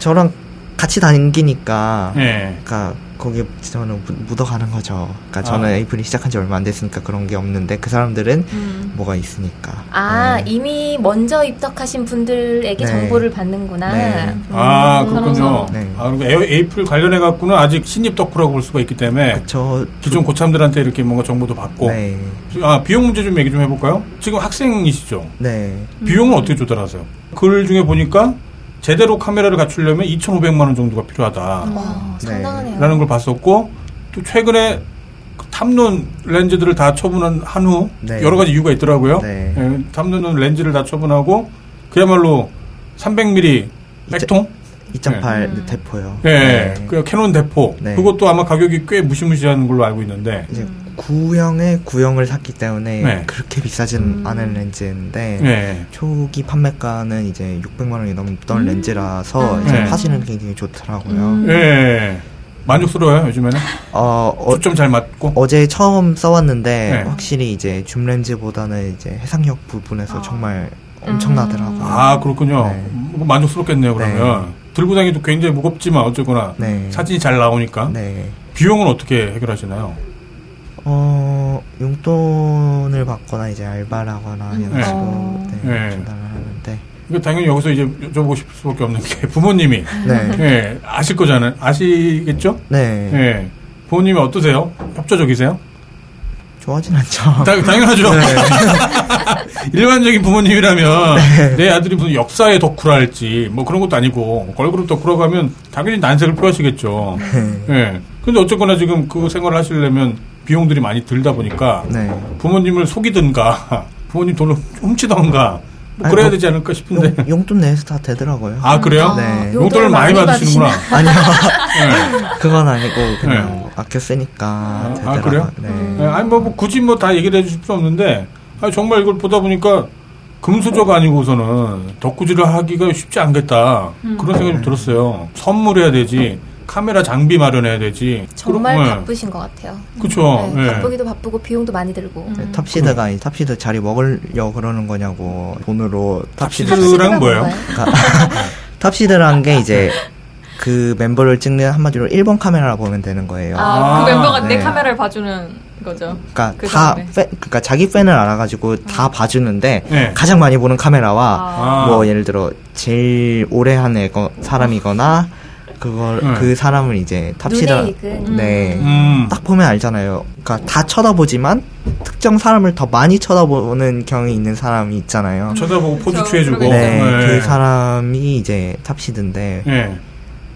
저랑 같이 다니니까 네. 그러니까 거기에 저는 묻- 묻어가는 거죠. 그러니까 저는 아. 에이프릴 시작한 지 얼마 안 됐으니까 그런 게 없는데 그 사람들은 음. 뭐가 있으니까. 아, 네. 이미 먼저 입덕하신 분들에게 네. 정보를 받는구나. 네. 음. 아, 그렇군요. 네. 아, 그리고 에이- 에이플 관련해 갖고는 아직 신입 덕후라고 볼 수가 있기 때문에 저 기존 고참들한테 이렇게 뭔가 정보도 받고. 네. 아, 비용 문제 좀 얘기 좀 해볼까요? 지금 학생이시죠? 네. 비용은 어떻게 조달하세요? 글 중에 보니까 제대로 카메라를 갖추려면 2,500만 원 정도가 필요하다. 와, 네. 상당하네요. 라는 걸 봤었고 또 최근에 그 탐론 렌즈들을 다 처분한 한후 네. 여러 가지 이유가 있더라고요. 네. 예, 탐론 렌즈를 다 처분하고 그야말로 300mm 백통, 2.8 음. 대포요. 예, 네. 그 캐논 대포 네. 그것도 아마 가격이 꽤 무시무시한 걸로 알고 있는데 이제 구형의 구형을 샀기 때문에 네. 그렇게 비싸진 음. 않은 렌즈인데 예, 초기 판매가는 이제 600만 원이 넘던 렌즈라서 아. 이제 네. 화질은 굉장히 좋더라고요. 음. 예, 만족스러워요 요즘에는 어, 어, 초점 잘 맞고 어제 처음 써왔는데 네. 확실히 이제 줌 렌즈보다는 이제 해상력 부분에서 아. 정말 엄청나더라고요. 아 그렇군요 네. 뭐 만족스럽겠네요 그러면 들고 다니기도 굉장히 무겁지만 어쨌거나 네. 사진이 잘 나오니까 네. 비용은 어떻게 해결하시나요? 어, 용돈을 받거나 이제 알바를 하거나 음. 해가지고 어. 네, 네. 전달을 하는데 이거 당연히 여기서 이제 여쭤보고 싶을 수밖에 없는 게 *laughs* 부모님이 네. 예, 아실 거잖아요. 아시겠죠? 네. 예. 부모님이 어떠세요? 협조적이세요? 좋아하진 않죠. 다- 당연하죠. *laughs* 일반적인 부모님이라면 내 아들이 무슨 역사의 덕후라 할지 뭐 그런 것도 아니고 걸그룹 덕후라고 하면 당연히 난색을 표하시겠죠. 네. 예. 근데 어쨌거나 지금 그 생활을 하시려면 비용들이 많이 들다 보니까 네. 부모님을 속이든가 *laughs* 부모님 돈을 훔치던가 뭐 아니, 그래야 뭐, 되지 않을까 싶은데. 용, 용돈 내서 다 되더라고요. 아 그래요? 네. 용돈을 많이 받으시는구나. 아니요. *laughs* 네. 그건 아니고 그냥 네. 뭐 아껴 쓰니까 아, 되더라고요. 그래요? 네. 네, 아니 뭐, 뭐 굳이 뭐 다 얘기를 해주실 필요 없는데 아니, 정말 이걸 보다 보니까 금수저가 아니고서는 덕후질을 하기가 쉽지 않겠다 그런 생각이 좀 들었어요. 선물해야 되지 카메라 장비 마련해야 되지. 정말 그러- 네. 바쁘신 것 같아요. 그쵸. 네, 네. 바쁘기도 바쁘고 비용도 많이 들고. 음. 네, top seed가 이 top seed 자리 먹으려 그러는 거냐고 돈으로 top seed top seed란 뭐예요? *laughs* top seed라는 게 이제 그 멤버를 찍는 한마디로 1번 카메라라 보면 되는 거예요. 아, 아, 그 멤버가 내 네. 카메라를 봐주는 거죠. 그러니까 그 다. 팬, 그러니까 자기 팬을 알아가지고 다 봐주는데 네. 가장 많이 보는 카메라와 아. 뭐 예를 들어 제일 오래 한 애거 사람이거나 그걸 네. 그 사람을 이제 top seed 이거든. 네. 음. 딱 보면 알잖아요. 그러니까 다 쳐다보지만 특정 사람을 더 많이 쳐다보는 경향이 있는 사람이 있잖아요. 쳐다보고 포즈 저 취해주고. 그러겠네. 네, 그 사람이 이제 top seed인데 네.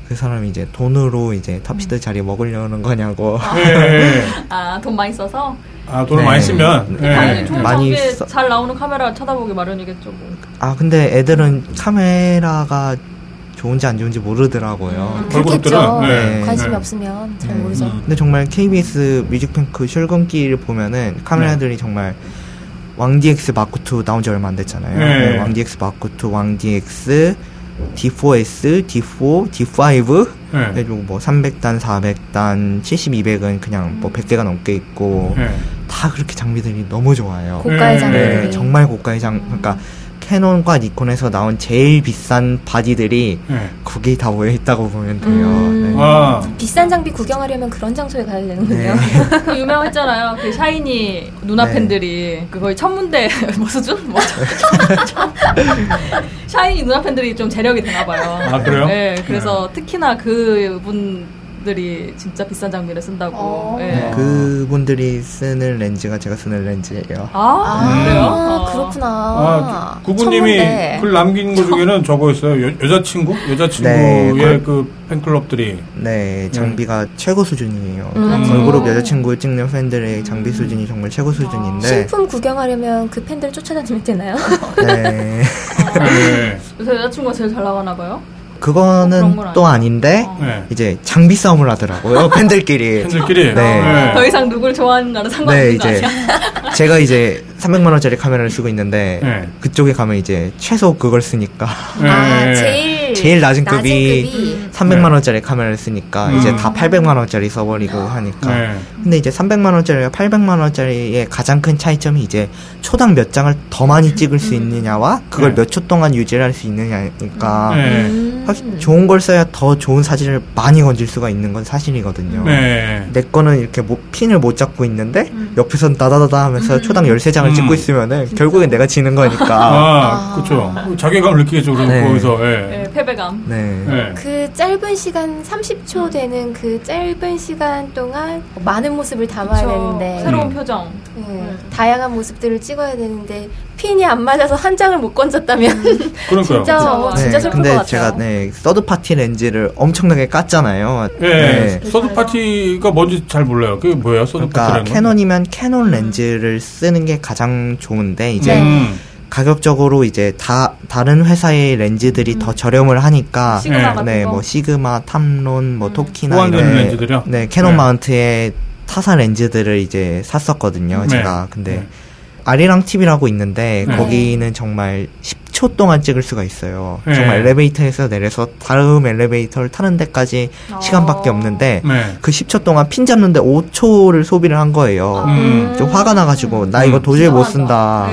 그 사람이 이제 돈으로 이제 top seed 자리 먹으려는 거냐고. 네. 아, 돈 많이 써서? 아 돈을 네. 많이 쓰면. 네. 네. 많이 써- 잘 나오는 카메라 쳐다보기 마련이겠죠, 뭐. 아 근데 애들은 카메라가 좋은지 안 좋은지 모르더라고요. 그렇겠죠. 걸그룹들은, 네. 관심이 네. 없으면 잘 네. 모르죠. 음. 근데 정말 KBS 뮤직뱅크 출근길 보면은 카메라들이 정말 one DX Mark 2 나온 지 얼마 안 됐잖아요. 네. 네, one DX Mark 2, one DX, D4S, D4, D5, 네. 그리고 뭐 300단, 400단, 70, 200은 그냥 뭐 100개가 넘게 있고 네. 다 그렇게 장비들이 너무 좋아요. 고가의 네. 네, 정말 고가의 장, 그러니까 캐논과 니콘에서 나온 제일 비싼 바디들이 네. 거기 다 모여 있다고 보면 돼요. 음. 네. 아. 비싼 장비 구경하려면 그런 장소에 가야 되는군요. 네. 그 *laughs* 유명했잖아요. 그 샤이니 누나 네. 팬들이 그 거의 천문대 *laughs* 뭐 수준? 뭐 샤이니 누나 팬들이 좀 재력이 되나 봐요. 아, 그래요? 네, 그래서 특히나 그분 분들이 진짜 비싼 장비를 쓴다고. 어. 예. 네, 그분들이 쓰는 렌즈가 제가 쓰는 렌즈예요. 아, 아, 그래요? 어. 그렇구나. 아, 구구님이 천문대. 글 남긴 것 중에는 저거 있어요. 여, 여자친구? 여자친구의 네, 그- 그 팬클럽들이. 네, 장비가 최고 수준이에요. 음. 걸그룹 여자친구 찍는 팬들의 장비 수준이 정말 최고 수준인데, 신품 구경하려면 그 팬들 쫓아다니면 되나요? 네, *laughs* 네. 요새 여자친구가 제일 잘 나가나 봐요? 그거는 건 또. 아닌데, 어. 네. 이제 장비 싸움을 하더라고요, *laughs* 팬들끼리. 팬들끼리. 네. 더 이상 누굴 좋아하는가는 네, 상관없는 거 이제 아니야? *laughs* 제가 이제 300만 원짜리 카메라를 쓰고 있는데 네. 그쪽에 가면 이제 최소 그걸 쓰니까 네. 아, 제일 제일 낮은 급이 급이. 300만 원짜리 카메라를 쓰니까 음. 이제 다 800만 원짜리 써버리고 하니까 네. 근데 이제 300만 원짜리와 800만 원짜리의 가장 큰 차이점이 이제 초당 몇 장을 더 많이 찍을 수 있느냐와 그걸 네. 몇초 동안 유지를 할수 있느냐니까 네. 음. 확실히 좋은 걸 써야 더 좋은 사진을 많이 건질 수가 있는 건 사실이거든요. 네. 내 거는 이렇게 뭐 핀을 못 잡고 있는데 음. 옆에선 다다다다 하면서 초당 13장을 음. 찍고 있으면은 결국엔 내가 지는 거니까. 아, 그렇죠. 자괴감을 느끼겠죠. 그럼 네. 거기서. 예. 네, 패배감. 네. 네. 그 짧은 시간 30초 되는 그 짧은 시간 동안 많은 모습을 담아야 그쵸. 되는데 새로운 음. 표정. 네, 음. 다양한 모습들을 찍어야 되는데 핀이 안 맞아서 한 장을 못 건졌다면 *laughs* 그러니까요. 진짜 어, 그쵸. 진짜 네, 슬플 근데 것 같아요. 제가 네 third party 렌즈를 엄청나게 깠잖아요. 예. 서드 파티가 뭔지 잘 몰라요. 그게 뭐예요? third 그러니까 party라는 건? 캐논이면 캐논 렌즈를 쓰는 게 가장 좋은데 이제 네. 음. 가격적으로 이제 다 다른 회사의 렌즈들이 더 저렴을 하니까 시그마 네. 뭐 시그마, 탐론, 뭐 음. 토키나 이런 렌즈들이요? 네, 캐논 네. 마운트의 타사 렌즈들을 이제 샀었거든요. 네. 제가 근데 네. 아리랑 TV라고 있는데 네. 거기는 정말 10초 동안 찍을 수가 있어요. 네. 정말 엘리베이터에서 내려서 다음 엘리베이터를 타는 데까지 아. 시간밖에 없는데 네. 그 10초 동안 핀 잡는데 5초를 소비를 한 거예요. 음. 좀 화가 나가지고 나 이거 음. 도저히 못. 쓴다.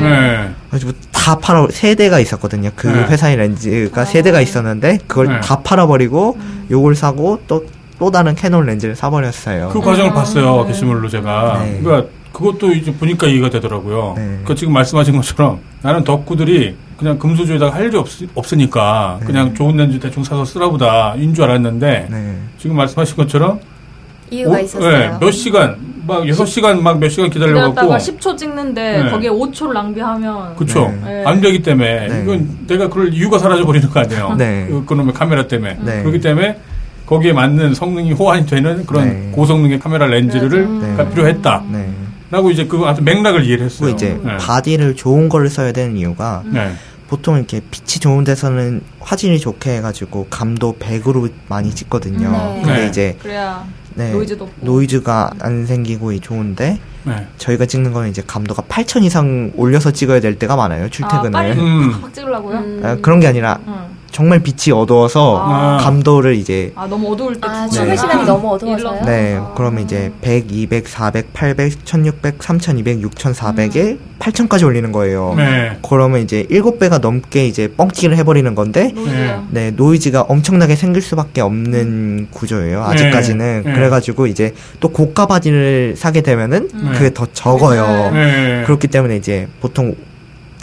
가지고 다 팔아 세 대가 있었거든요. 그 네. 회사의 렌즈가 세 대가 있었는데 그걸 네. 다 팔아버리고 요걸 사고 또 또 다른 캐논 렌즈를 사버렸어요. 그 과정을 봤어요. 게시물로 제가. 네. 그러니까 그것도 이제 보니까 이해가 되더라고요. 네. 그러니까 지금 말씀하신 것처럼 나는 덕후들이 그냥 금수저에다가 할 일이 없, 없으니까 네. 그냥 좋은 렌즈 대충 사서 쓰나 보다인 줄 알았는데 네. 지금 말씀하신 것처럼 이유가 오- 있었어요. 네, 몇 시간 막 여섯 시간 막 몇 시간 기다려 갖고 기다렸다가 10초 찍는데 네. 거기에 5초를 낭비하면 그쵸 네. 안 되기 때문에 네. 이건 내가 그럴 이유가 사라져 버리는 거 아니에요. 네. 그, 그놈의 카메라 때문에 네. 그렇기 때문에 거기에 맞는 성능이 호환이 되는 그런 네. 고성능의 카메라 렌즈를 네. 가 필요했다. 네. 라고 이제 그 아주 맥락을 이해를 했어요. 이제 네. body를 좋은 거를 써야 되는 이유가 네. 보통 이렇게 빛이 좋은 데서는 화질이 좋게 해가지고 감도 100으로 많이 찍거든요. 네. 근데 네. 이제 그래야 네, 노이즈도 없고. 노이즈가 안 생기고 좋은데 네. 저희가 찍는 거는 이제 감도가 8000 이상 올려서 찍어야 될 때가 많아요. 아, 출퇴근을. 빨리 음. 팍팍 찍으려고요? 음. 아, 그런 게 아니라 응. 정말 빛이 어두워서 아. 감도를 이제 아 너무 어두울 때 아, 출근 시간이 너무 어두워서요? 네, 아. 그러면 이제 100, 200, 400, 800, 1600, 3200, 6400에 8000까지 올리는 거예요. 네. 그러면 이제 7배가 넘게 이제 뻥튀기를 해버리는 건데, 노이즈가 네, 노이즈가 엄청나게 생길 수밖에 없는 구조예요. 아직까지는. 네. 그래가지고 이제 또 고가 바지를 사게 되면은 네. 그게 더 적어요. 네. 그렇기 때문에 이제 보통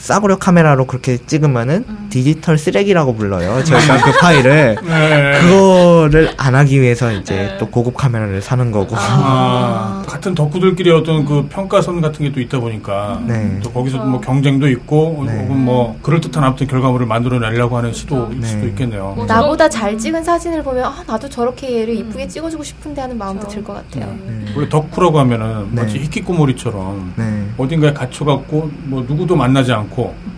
싸구려 카메라로 그렇게 찍으면은 음. 디지털 쓰레기라고 불러요. 저희가 그 파일을. *laughs* 네. 그거를 안 하기 위해서 이제 네. 또 고급 카메라를 사는 거고. 아, 같은 덕후들끼리 어떤 그 평가선 같은 게 또 있다 보니까 네. 또 거기서 뭐 경쟁도 있고 네. 혹은 뭐 그럴 듯한 아무튼 결과물을 만들어내려고 하는 시도일 네. 수도 있겠네요. 뭐 나보다 잘 찍은 사진을 보면 아, 나도 저렇게 얘를 이쁘게 찍어주고 싶은데 하는 마음도 들 것 같아요. 네. 원래 덕후라고 하면은 네. 마치 히키코모리처럼 네. 어딘가에 갇혀갖고 뭐 누구도 만나지 않고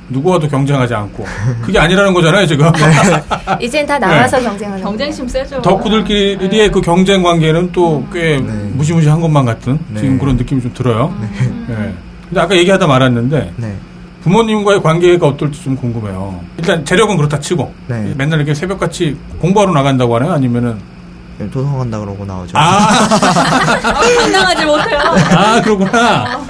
누구와도 경쟁하지 않고 그게 아니라는 거잖아요 지금 *laughs* 이젠 다 나와서 경쟁하는 경쟁심 세죠. 덕후들끼리의 그 경쟁 관계는 또꽤 네. 무시무시한 것만 같은 네. 지금 그런 느낌이 좀 들어요. 네. 근데 아까 얘기하다 말았는데 네. 부모님과의 관계가 어떨지 좀 궁금해요. 일단 재력은 그렇다 치고 네. 맨날 이렇게 새벽같이 공부하러 나간다고 하나요? 아니면은 도성한다 그러고 나오죠. 아, 당당하지 못해요. 아 그러구나.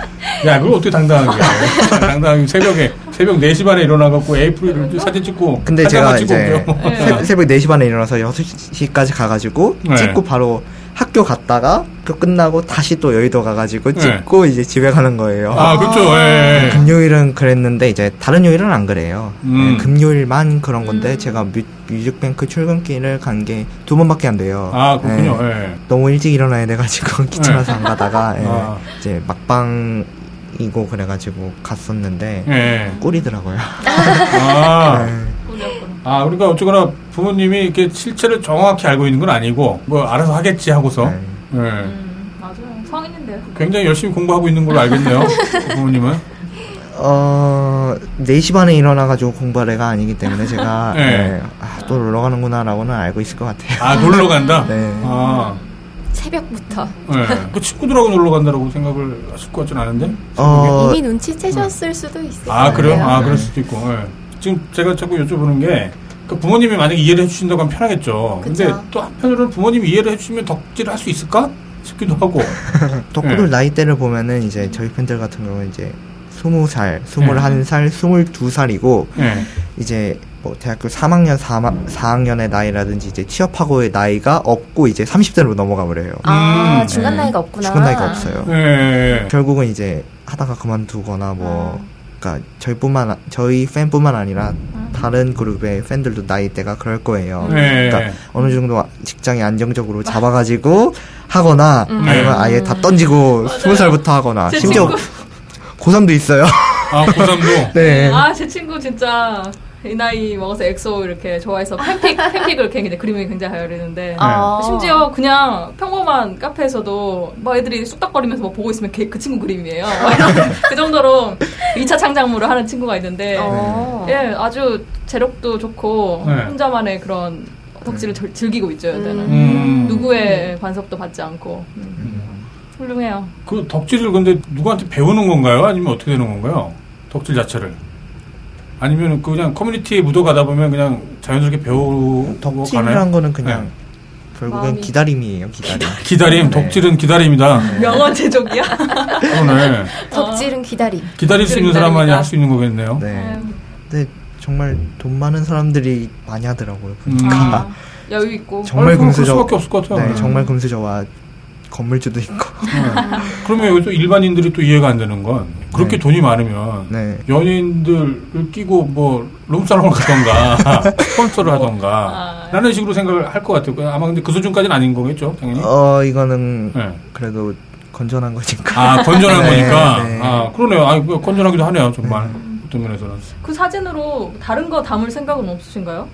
야 그걸 어떻게 당당하게 해? 당당하게 새벽에 새벽 4시 반에 일어나갖고 에이프릴 사진 찍고 근데 한 제가 찍고 이제 새벽 4시 반에 일어나서 6시까지 가가지고 네. 찍고 바로 학교 갔다가 그 끝나고 다시 또 여의도 가가지고 네. 찍고 이제 집에 가는 거예요. 아, 그렇죠. 예. 금요일은 그랬는데 이제 다른 요일은 안 그래요. 음. 네, 금요일만 그런 건데 음. 제가 뮤, 뮤직뱅크 출근길을 간 게 두 번밖에 안 돼요. 아, 그렇군요. 네. 예. 너무 일찍 일어나야 돼가지고 *laughs* 귀찮아서 안 가다가 예, 아. 이제 막방 이고 그래가지고 갔었는데 예. 꿀이더라고요. 아. *laughs* 네. 아, 그러니까 어쨌거나 부모님이 이렇게 실체를 정확히 알고 있는 건 아니고, 뭐, 알아서 하겠지 하고서, 네. 예. 음, 맞아요. 성인인데요. 굉장히 열심히 공부하고 있는 걸로 알겠네요. *laughs* 부모님은. 어, 4시 반에 일어나가지고 공부할 애가 아니기 때문에 제가, *laughs* 네. 예, 아, 또 놀러 가는구나라고는 알고 있을 것 같아요. 아, 놀러 간다? *laughs* 네. 아, 새벽부터 예. 그 친구들하고 놀러 간다라고 생각을 하실 것 같진 않은데? 어, 이미 눈치채셨을 수도 있을 아, 그래요? 아, 그럴 수도 있고. 예. 지금 제가 자꾸 여쭤보는 게, 그 부모님이 만약에 이해를 해주신다고 하면 편하겠죠. 근데 그쵸. 또 한편으로는 부모님이 이해를 해주시면 덕질을 할 수 있을까? 싶기도 하고. *laughs* 덕후들 네. 나이대를 보면은 이제 저희 팬들 같은 경우는 이제 20살, 네. 21살, 22살이고 예. 이제 뭐 대학교 3학년, 4, 4학 년의 나이라든지 이제 취업하고의 나이가 없고 이제 30대로 넘어가 버려요. 아 음, 중간 네. 나이가 없구나. 중간 나이가 없어요. 예. 결국은 이제 하다가 그만두거나 뭐 그러니까 저희뿐만 아- 저희 팬뿐만 아니라 다른 그룹의 팬들도 나이대가 그럴 거예요. 예. 그러니까 어느 정도 직장이 안정적으로 잡아가지고 하거나 아니면 아예 다 던지고 스무 살부터 하거나 제 심지어 친구. 고3도 있어요. 아, 고3도? *laughs* 네. 아, 제 친구 진짜 이 나이 먹어서 엑소 이렇게 좋아해서 fanfic, fanfic을 이렇게 그림이 굉장히 잘 그리는데. 아. 심지어 그냥 평범한 카페에서도 뭐 애들이 쑥닥거리면서 뭐 보고 있으면 걔- 그 친구 그림이에요. 막 *laughs* 그 정도로 2차 창작물을 하는 친구가 있는데 어. 예, 아주 재력도 좋고 네. 혼자만의 그런 덕질을 즐- 즐기고 있죠, 요새는. 음. 누구의 간섭도 받지 않고. 음. 훌륭해요. 그 덕질을 근데 누구한테 배우는 건가요? 아니면 어떻게 되는 건가요? 덕질 자체를. 아니면 그 그냥 커뮤니티에 묻어가다 보면 그냥 자연스럽게 배우고 덕질이란 가나요? 거는 그냥 네. 결국엔 마음이- 기다림이에요. 기다림. *laughs* 기다림, 네. 덕질은 기다림이다. 명언 제조기야? 그러네. 덕질은 기다림. 기다릴 수 있는 사람만이. 할 수 있는 거겠네요. 네. 근데 정말 돈 많은 사람들이 많이 하더라고요. 음. 보니까. 아, 여유 있고. 정말 금수저. 수밖에 없을 것 같아요. 네, 정말 금수저와 건물주도 있고. 그러면 여기서 일반인들이 또 이해가 안 되는 건 그렇게 네. 돈이 많으면 네. 연예인들을 끼고 뭐 룸사롱을 가던가 *laughs* 스폰서를 하던가 아. 라는 식으로 생각을 할 것 같아요. 아마 근데 그 수준까지는 아닌 거겠죠, 당연히. 어, 이거는 네. 그래도 건전한 거니까. 아 건전한 *laughs* 네, 거니까. 네. 아 그러네요. 아 건전하기도 하네요, 정말 어떤 면에서는. 그 사진으로 다른 거 담을 생각은 없으신가요?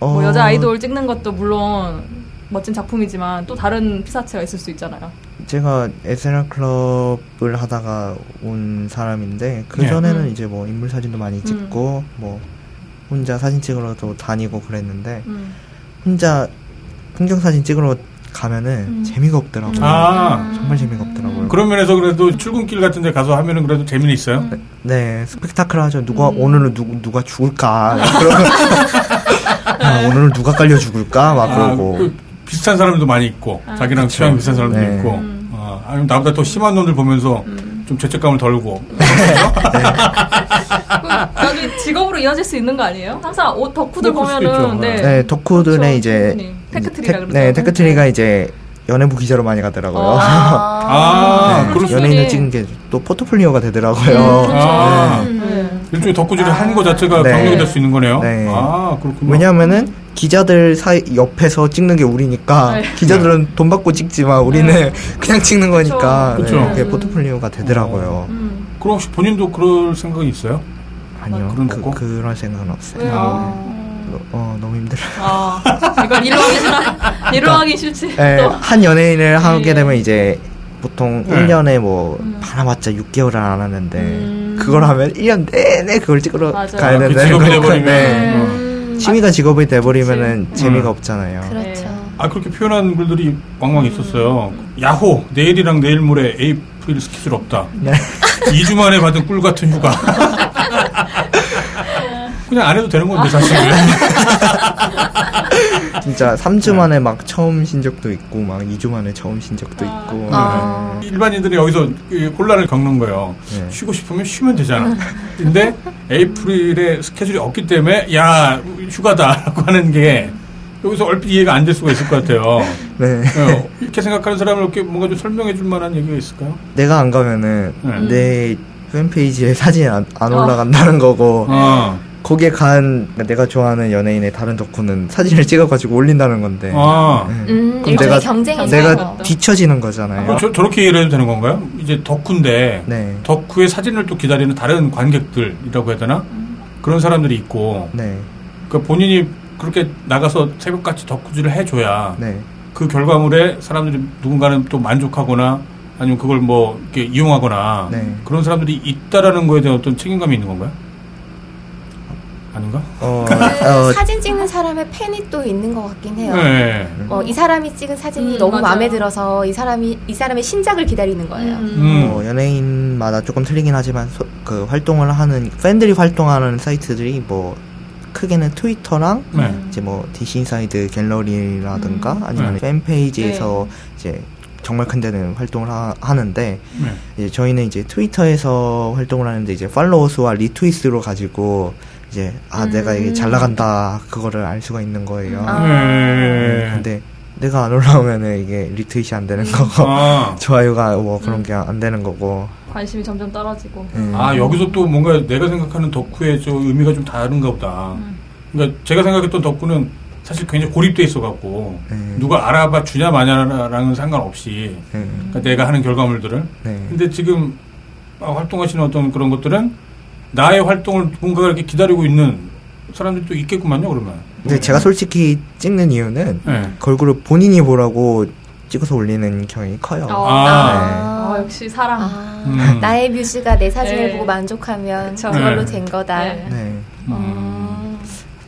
어, 뭐 여자 아이돌 찍는 것도 물론 멋진 작품이지만 또 다른 피사체가 있을 수 있잖아요. 제가 SNL 클럽을 하다가 온 사람인데 그 전에는 음. 이제 뭐 인물 사진도 많이 찍고 뭐 혼자 사진 찍으러도 다니고 그랬는데 음. 혼자 풍경 사진 찍으러 가면은 음. 재미가 없더라고요. 아 정말 재미가 없더라고요. 그런 면에서 그래도 출근길 같은 데 가서 하면은 그래도 재미는 있어요. 음. 네, 스펙타클하죠. 누가 음. 오늘은 누, 누가 죽을까? *laughs* 아, 오늘은 누가 깔려 죽을까? 막 아, 그러고. 그 비슷한 사람도 많이 있고 아, 자기랑 그쵸. 취향 비슷한 사람도 네. 있고. 음. 아, 아니면 나보다 더 심한 놈들 보면서 좀 죄책감을 덜고. *laughs* 그 나중에 직업으로 이어질 수 있는 거 아니에요? 항상 옷 덕후들 보면은. 네. 네, 덕후들의 그렇죠. 이제 충분히. tech tree라 테- 그러죠. 네, tech tree가 이제 연예부 기자로 많이 가더라고요. 어. *laughs* 아, 네, 수 연예인을. 찍은 게 또 포트폴리오가 되더라고요. 그렇죠. 아. 네. 일종의 덕구질을 한거 자체가 네. 경력이 될 수 있는 거네요. 네. 아, 그렇군요. 왜냐하면은 기자들 사이 옆에서 찍는 게 우리니까 네. 기자들은 돈 받고 찍지만 우리는 *laughs* 그냥 찍는 거니까 그쵸. 네, 그쵸. 그게 포트폴리오가 되더라고요. 음. 그럼 혹시 본인도 그럴 생각이 있어요? 아니요, 그런 그? 그런 생각은 없어요. 아. 어, 너무 힘들어요. 아, 이걸 일로 하기 싫어. 일로 하기 싫지. 네, 또. 한 연예인을 하게 네. 되면 이제 보통 네. 1년에 뭐 음. 많아봤자 6개월을 안 하는데 음. 그걸 하면 1년 내내 그걸 찍으러 맞아요. 가야 아, 그 되는데 직업이 그거- 돼버리면. 네. 어. 음, 취미가 직업이 돼버리면은 그치. 재미가 음. 없잖아요. 그렇죠. 아, 그렇게 표현한 글들이 왕왕 있었어요. 야호! 내일이랑 내일 모레 에이프릴 스케줄 없다. 네. 2주 만에 받은 꿀 같은 휴가. *laughs* 그냥 안 해도 되는 건데, 사실. *laughs* 진짜 3주 네. 만에 막 처음 신 적도 있고 막 2주 만에 처음 신 적도 있고 아. 일반인들이 여기서 이 혼란을 겪는 거예요. 네. 쉬고 싶으면 쉬면 되잖아. 근데 에이프릴에 스케줄이 없기 때문에 야 휴가다라고 *laughs* 하는 게 여기서 얼핏 이해가 안 될 수가 있을 것 같아요. 네. 예, 이렇게 생각하는 사람을 이렇게 뭔가 좀 설명해 줄 만한 얘기가 있을까요? 내가 안 가면은 네. 내 팬페이지에 사진이 안, 안 어. 올라간다는 거고 아, 거기에 간 내가 좋아하는 연예인의 다른 덕후는 사진을 찍어가지고 올린다는 건데 아. 네. 음, 그럼 내가- 경쟁에서 내가 뒤처지는 거잖아요. 그럼 저, 저렇게 이해를 해도 되는 건가요? 이제 덕후인데 네. 덕후의 사진을 또 기다리는 다른 관객들이라고 해야 되나? 그런 사람들이 있고 네. 그러니까 본인이 그렇게 나가서 새벽같이 덕후질을 해줘야 네. 그 결과물에 사람들이 누군가는 또 만족하거나 아니면 그걸 뭐 이렇게 이용하거나 네. 그런 사람들이 있다라는 거에 대한 어떤 책임감이 있는 건가요? 아닌가? 어, 그 어, 사진 찍는 사람의 팬이 또 있는 것 같긴 해요. 네. 어, 이 사람이 찍은 사진이 음, 너무 맞아요. 마음에 들어서 이 사람이 이 사람의 신작을 기다리는 거예요. 음. 뭐 연예인마다 조금 틀리긴 하지만 소- 그 활동을 하는 팬들이 활동하는 사이트들이 뭐 크게는 트위터랑 네. 이제 뭐 DC 인사이드 갤러리라든가 음. 아니면 네. fan page에서 이제 정말 큰 데는 활동을 하, 하는데 네. 이제 저희는 이제 트위터에서 활동을 하는데 이제 팔로워 수와 retweet으로 가지고 이제 아 음. 내가 이게 잘 나간다 그거를 알 수가 있는 거예요. 아. 네. 근데 내가 안 올라오면은 이게 리트윗이 안 되는 거고 아. *laughs* 좋아요가 뭐 그런 게 안 되는 거고. 관심이 점점 떨어지고. 음. 아 여기서 또 뭔가 내가 생각하는 덕후의 저 의미가 좀 다른가 보다. 음. 그러니까 제가 생각했던 덕후는 사실 굉장히 고립돼 있어갖고 네. 누가 알아봐 주냐 마냐랑은 상관없이 네. 그러니까 내가 하는 결과물들을. 네. 근데 지금 아, 활동하시는 어떤 그런 것들은 나의 활동을 누군가가 이렇게 기다리고 있는 사람들이 또 있겠구만요. 그러면. 근데 제가 솔직히 찍는 이유는 네. 걸그룹 본인이 보라고 찍어서 올리는 경향이 커요. 어. 아. 아, 역시 사랑. 아, 음. 나의 뮤즈가 내 사진을 네. 보고 만족하면 그쵸. 그걸로 네. 된 거다. 네. 네. 음.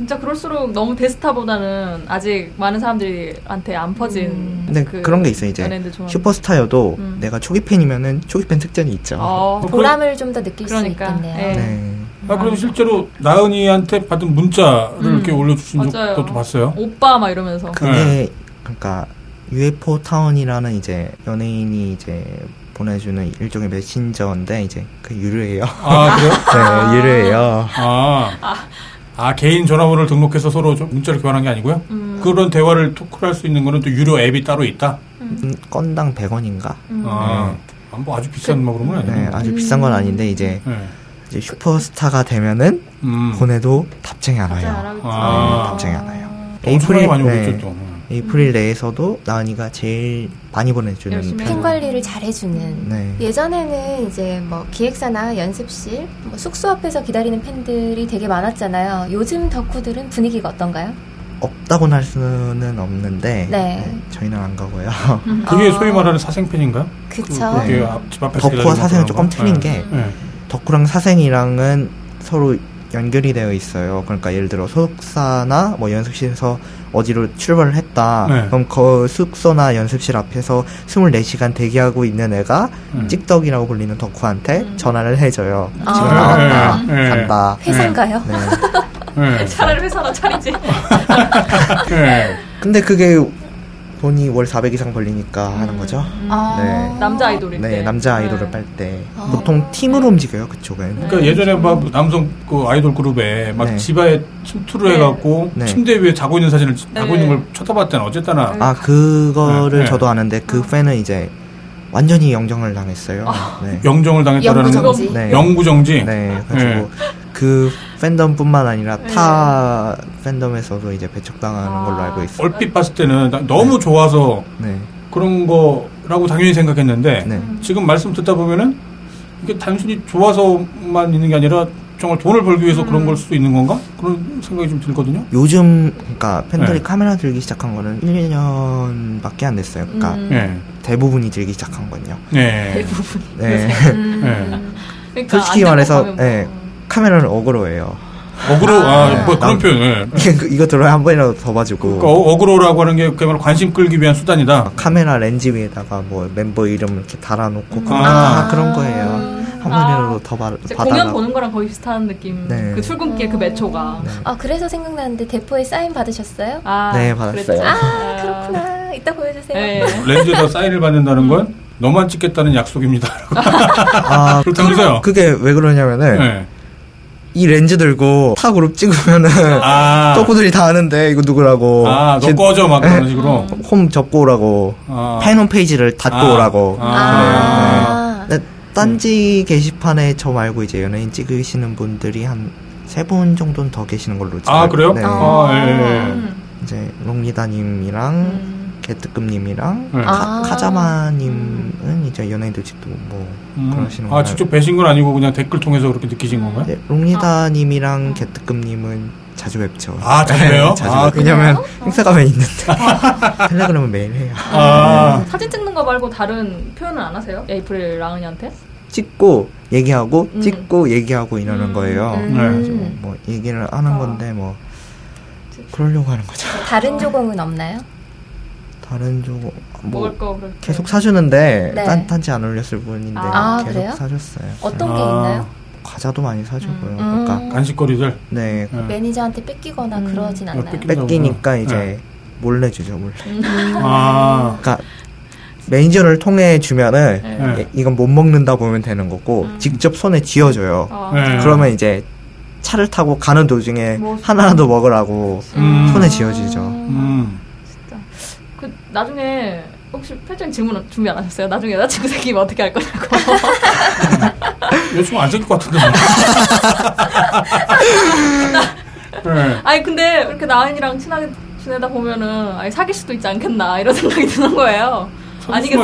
진짜 그럴수록 너무 데스타보다는 아직 많은 사람들한테 안 퍼진. 음. 근데 그, 런 게 있어요. 이제. 슈퍼스타여도 음. 내가 초기 팬이면은 초기 팬 특전이 있죠. 어, 보람을 좀 더 느낄 그러니까, 수 있겠네요. 예. 네. 아, 그럼 실제로 나은이한테 받은 문자를 음. 이렇게 올려주신 맞아요. 적도 봤어요. 오빠 막 이러면서. 그게 네. 그러니까 UFO 타운이라는 이제 연예인이 이제 보내주는 일종의 메신저인데 이제 그 유료예요. 아, 그래요? *laughs* 네, 유료예요. 아. 아, 개인 전화번호를 등록해서 서로 좀 문자를 교환한 게 아니고요? 음. 그런 대화를 토크를 할 수 있는 거는 또 유료 앱이 따로 있다? 음, 건당 100원인가? 음. 아, 아, 뭐 아주 비싼 뭐 그런 건 아니고. 네, 아주 비싼 건 아닌데 이제, 네. 이제 슈퍼스타가 되면은 음. 보내도 답장이 안 와요. 아. 답장이 안 와요. 엄청나게 많이 네, 오겠죠, 또. 음. 에이프릴 내에서도 나은이가 제일 많이 보내주는. 팬 관리를 잘 해주는. 네. 예전에는 이제 뭐 기획사나 연습실, 뭐 숙소 앞에서 기다리는 팬들이 되게 많았잖아요. 요즘 덕후들은 분위기가 어떤가요? 없다고는 할 수는 없는데 네. 네, 저희는 안 가고요. 그게 어. 소위 말하는 사생팬인가요? 그쵸. 네. 그게 앞- 집 앞에서 덕후와 기다리는 사생은 조금 거? 틀린 네. 게 네. 덕후랑 사생이랑은 서로 연결이 되어 있어요. 그러니까 예를 들어 소속사나 뭐 연습실에서 어디로 출발을 했다. 네. 그럼 그 숙소나 연습실 앞에서 24시간 대기하고 있는 애가 음. 찍덕이라고 불리는 덕후한테 음. 전화를 해줘요. 아. 지금 나왔다. 네, 네. 간다. 회사인가요? 네. 네. 차라리 회사나 차리지. 네. 근데 그게 돈이 월 400 이상 벌리니까 하는 거죠. 아. 네. 남자 아이돌일 때. 네, 남자 아이돌을 네. 빨 때. 아. 보통 팀으로 움직여요, 그쪽은. 그러니까 예전에 막 남성 그 아이돌 그룹에 막 네. 집안에 침투를 네. 해갖고 네. 침대 위에 자고 있는 사진을 자고 네. 있는 걸 쳐다봤잖아. 어쨌거나. 아, 그거를 네, 네. 저도 아는데 그 팬은 이제 완전히 영정을 당했어요. 네. 영정을 당했다라는 거. 영구정지. 네. 영구정지. 네, 가지고 네. 그 팬덤뿐만 아니라 네. 타 팬덤에서도 이제 배척당하는 아. 걸로 알고 있어요. 얼핏 봤을 때는 나- 너무 좋아서 네, 그런 거라고 당연히 생각했는데 네. 지금 말씀 듣다 보면은 이게 단순히 좋아서만 있는 게 아니라 정말 돈을 벌기 위해서 그런 걸 수도 있는 건가? 그런 생각이 좀 들거든요. 요즘 그러니까 팬들이 네. 카메라 들기 시작한 거는 1년밖에 안 됐어요. 그러니까 음. 네. 대부분이 들기 시작한 건요. 네. 대부분. 네. *laughs* 음. 그러니까 솔직히 안 말해서, 가면 뭐. 네. 카메라는 어그로예요. 어그로, 아, 아. 뭐 그런 남- 표현. 예. 이게 이거 들어야 한 번이라도 더 봐주고 그러니까 어- 어그로라고 하는 게 그야말로 관심 끌기 위한 수단이다. 카메라 렌즈 위에다가 뭐 멤버 이름 이렇게 달아놓고 그런, 아. 아, 그런 거예요. 한 번이라도 더 봐, 이제 공연. 보는 거랑 거의 비슷한 느낌. 네. 그 출근길 그몇 초가. 네. 아, 그래서 생각나는데 대포에 사인 받으셨어요? 아, 네, 받았어요. 그랬죠. 아, 그렇구나. 이따 보여주세요. 네. 렌즈에다 사인을 받는다는 건 너만 찍겠다는 약속입니다. 아, 그렇다면서요? 그게 왜 그러냐면은 네. 이 렌즈 들고 타 그룹 찍으면은 아. *laughs* 덕후들이 다 아는데 이거 누구라고. 아, 너 제- 꺼져 막 그런 식으로. 홈 접고 오라고. 아. 팬 홈페이지를 닫고 아. 오라고. 아. 네. 네, 딴지 게시판에 저 말고 이제 연예인 찍으시는 분들이 한 세 분 정도는 더 계시는 걸로 제가- 아, 그래요? 네. 아, 예, 예. 음. 이제 롱리다님이랑 음. 개뜨끔님이랑 네. 아. 카자마님은 이제 연예인들 찍도 뭐 음. 그러시는 아, 거예요. 직접 뵈신 건 아니고 그냥 댓글 통해서 그렇게 느끼신 건가요? 네, 롱리다님이랑 개뜨끔님은 자주 뵙죠. 아, 자주 봬요? 자주 아, 뵙- 왜냐면 행사 가면 있는데 *laughs* 텔레그램은 매일 해요. 아. 사진 찍는 거 말고 다른 표현은 안 하세요? 에이프릴 라은이한테? 찍고 얘기하고 음. 찍고 얘기하고 이러는 음. 거예요. 음. 그래가지고 뭐 얘기를 하는 아. 건데 뭐 그러려고 하는 거죠. 다른 조공은 없나요? 다른 쪽뭐 먹을 거 그렇게 계속 사주는데 네. 딴 딴지 안 올렸을 뿐인데 아, 계속 그래요? 사줬어요. 어떤 게 아. 있나요? 과자도 많이 사주고요. 음. 그러니까 간식거리들. 네 네. 매니저한테 뺏기거나 음. 그러진 어, 않나요? 뺏기- 뺏기니까 네. 이제 몰래 주죠 몰래. 아. 그러니까 매니저를 통해 주면은 네. 네. 이- 이건 못 먹는다 보면 되는 거고 음. 직접 손에 쥐어줘요. 아. 네. 그러면 이제 차를 타고 가는 도중에 뭐- 하나라도 먹으라고 음. 손에 쥐어주죠. 음. 나중에 혹시 표정 질문 준비 안 하셨어요? 나중에 여자친구 생기면 어떻게 할 거냐고. *laughs* 여자친구 안 생길 것 같은데. 뭐. *laughs* 네. 아니 근데 이렇게 나은이랑 친하게 지내다 보면은 아니 사귈 수도 있지 않겠나 이런 생각이 드는 거예요.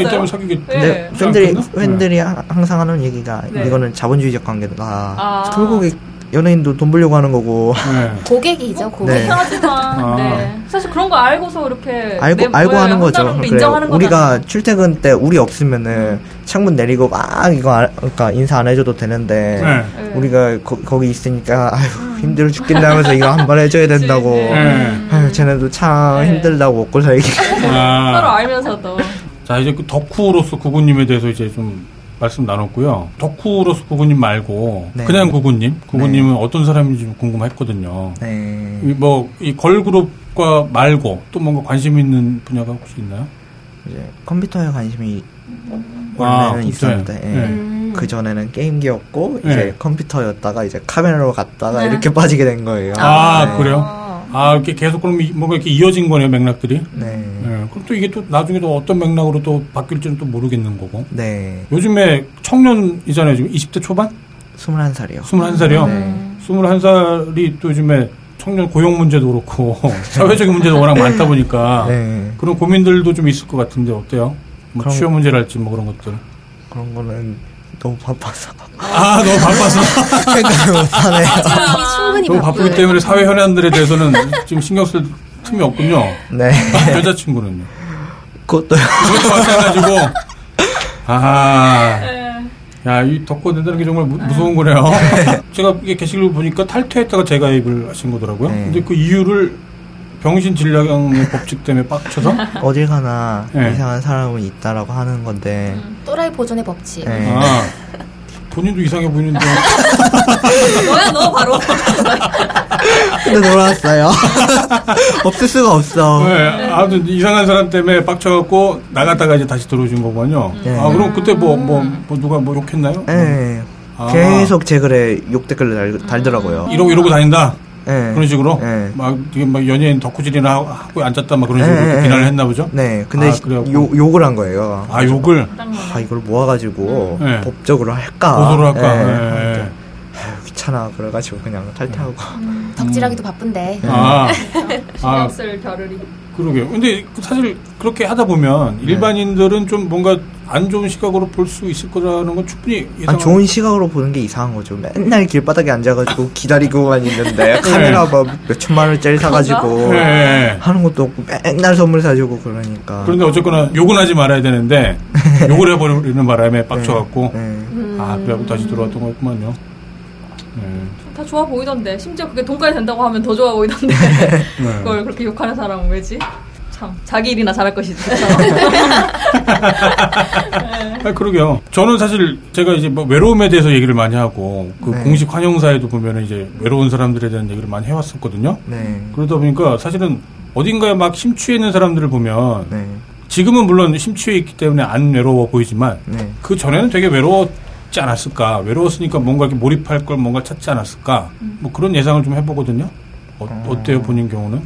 있다면 사귀겠. 네. 팬들이? 팬들이 하- 항상 하는 얘기가 네. 이거는 자본주의적 관계다. 아. 결국에 연예인도 돈 벌려고 하는 거고 네. *laughs* 고객이죠, 고객. 네. 하지만 아. 네. 사실 그런 거 알고서 이렇게 알고 내 알고? 하는 거죠. 그래 인정하는 우리가 거잖아요. 출퇴근 때 우리 없으면은 창문 내리고 막 이거 알- 그러니까 인사 안 해줘도 되는데 네. 네. 우리가 거, 기 있으니까 아휴 힘들어 죽겠다면서 이거 한 번 해줘야 된다고. 네. 네. 아휴 쟤네도 참 네. 힘들다고 먹고 살기. 서로 아. 알면서도 자, 이제 그 덕후로서 구구님에 대해서 이제 좀 말씀 나눴고요. 덕후로서 구구님 말고 네. 그냥 구구님, 구구님은 어떤 사람인지 좀 궁금했거든요. 네. 이뭐이 걸그룹과 말고 또 뭔가 관심 있는 분야가 혹시 있나요? 이제 컴퓨터에 관심이 아, 원래는 컴퓨터에. 있었는데 예. 네. 음. 그 전에는 게임기였고 네. 이제 컴퓨터였다가 이제 카메라로 갔다가 네. 이렇게 빠지게 된 거예요. 아, 네. 그래요? 어. 아, 이렇게 계속 그럼 이- 뭔가 이렇게 이어진 거네요, 맥락들이. 네. 네. 그럼 또 이게 또 나중에 또 어떤 맥락으로 또 바뀔지는 또 모르겠는 거고. 네. 요즘에 청년이잖아요, 지금 20대 초반? 21살이요. 21살이요? 네. 21살이 또 요즘에 청년 고용 문제도 그렇고 *laughs* 사회적인 문제도 워낙 많다 보니까 네. 그런 고민들도 좀 있을 것 같은데 어때요? 뭐 취업 문제랄지 뭐 그런 것들. 그런 거는 너무 바빠서 아 너무 바빠서 *laughs* 생각을 못하네요. 충분히 너무 바쁘기. 때문에 사회 현안들에 대해서는 지금 신경 쓸 틈이 없군요. 네. *laughs* 여자친구는요. 그것도요. 그것도 마찬가지고 *laughs* 아. 네. 야, 이 덕후 된다는 게 정말 무, 무서운 거네요. 제가 이게 게시글 보니까 탈퇴했다가 재가입을 하신 거더라고요. 네. 근데 그 이유를 병신 진료의 법칙 때문에 빡쳐서? *laughs* 어딜 가나 네. 이상한 사람은 있다라고 하는 건데 또라이 보존의 법칙. 네. 아, 본인도 이상해 보이는데. *laughs* 너야 너 바로. *laughs* 근데 놀았어요. 없을 수가 없어. 네, 아무튼 이상한 사람 때문에 빡쳐갖고 나갔다가 이제 다시 들어오신 거군요. 네. 아, 그럼 그때 뭐, 뭐, 뭐 누가 뭐 욕했나요? 네. 아. 계속 제 글에 욕 댓글을 달, 달더라고요. 이러고 이러고 다닌다? 네. 그런 식으로? 네. 막, 되게 막 연예인 덕후질이나 하고- 앉았다 막 그런 식으로 네, 네, 비난을 네. 했나 보죠? 네. 근데 아. 욕, 욕을 한 거예요. 아, 욕을? 아, 이걸 모아가지고 네. 법적으로 할까? 고소를 할까? 네. 네. 아유, 귀찮아. 그래가지고 그냥 탈퇴하고. 덕질하기도 바쁜데. 아, *laughs* 신경 쓸 겨를이. 그러게요. 근데 그 사실 그렇게 하다 보면 네. 일반인들은 좀 뭔가 안 좋은 시각으로 볼 수 있을 거라는 건 충분히 예상. 아, 좋은 시각으로 보는 게 이상한 거죠. 맨날 길바닥에 앉아가지고 기다리고만 있는데 카메라 뭐 몇천만 원짜리 사가지고 네. 하는 것도 없고 맨날 선물 사주고 그러니까. 그런데 어쨌거나 욕은 하지 말아야 되는데 *laughs* 욕을 해버리는 바람에 빡쳐갖고 네. 아 그래갖고 다시 들어왔던 거였구만요. 네. 다 좋아 보이던데 심지어 그게 돈까지 된다고 하면 더 좋아 보이던데 *laughs* 네. 그걸 그렇게 욕하는 사람은 왜지? 참 자기 일이나 잘할 것이지. *laughs* 아, 그러게요. 저는 사실 제가 이제 뭐 외로움에 대해서 얘기를 많이 하고 그 네. 공식 환영사에도 보면 이제 외로운 사람들에 대한 얘기를 많이 해왔었거든요. 네. 그러다 보니까 사실은 어딘가에 막 심취해 있는 사람들을 보면 네. 지금은 물론 심취해 있기 때문에 안 외로워 보이지만 네. 그 전에는 되게 외로웠 지 찾지 않았을까? 외로웠으니까 뭔가 이렇게 몰입할 걸 뭔가 찾지 않았을까? 뭐 그런 예상을 좀 해보거든요. 어, 어때요, 본인 경우는?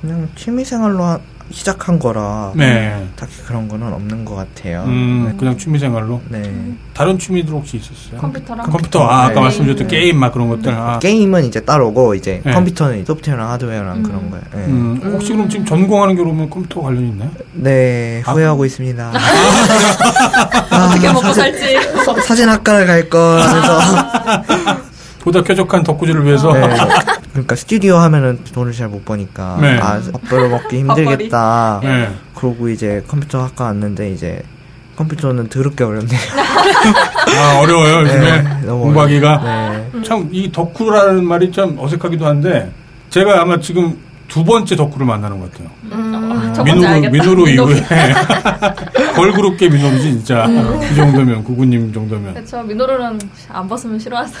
그냥 취미생활로 하- 시작한 거라 네. 딱히 그런 거는 없는 것 같아요. 음, 그냥 취미 생활로. 네. 다른 취미들 혹시 있었어요? 컴퓨터랑 컴퓨터, 아, 아까 네. 말씀드렸던 게임 막 그런 것들. 아, 게임은 이제 따로고 이제 네. 컴퓨터는 소프트웨어랑 하드웨어랑 음. 그런 거예요. 네. 음, 혹시 그럼 지금 전공하는 게 그러면 컴퓨터 관련이 있나요? 네, 아, 후회하고 있습니다. *laughs* 어떻게 아, 먹고 사진, 살지. 사진학과를 갈 걸 하면서 *laughs* 보다 쾌적한 덕구질을 위해서. 네. *laughs* 그러니까 스튜디오 하면은 돈을 잘 못 버니까 네. 아 밥벌어 먹기 힘들겠다. *laughs* 네. 그러고 이제 컴퓨터 학과 왔는데 이제 컴퓨터는 더럽게 어렵네요. *laughs* 아, 어려워요, 요즘에. 네, 너무 공부하기가. 네. 참, 이 덕후라는 말이 참 어색하기도 한데, 제가 아마 지금 두 번째 덕후를 만나는 것 같아요. 아, 첫 번째 민호루. 이후에. *laughs* 걸그룹계 민호루지, 진짜. 이 정도면, 구구님 정도면. 그쵸 민호루는 안 벗으면 싫어하서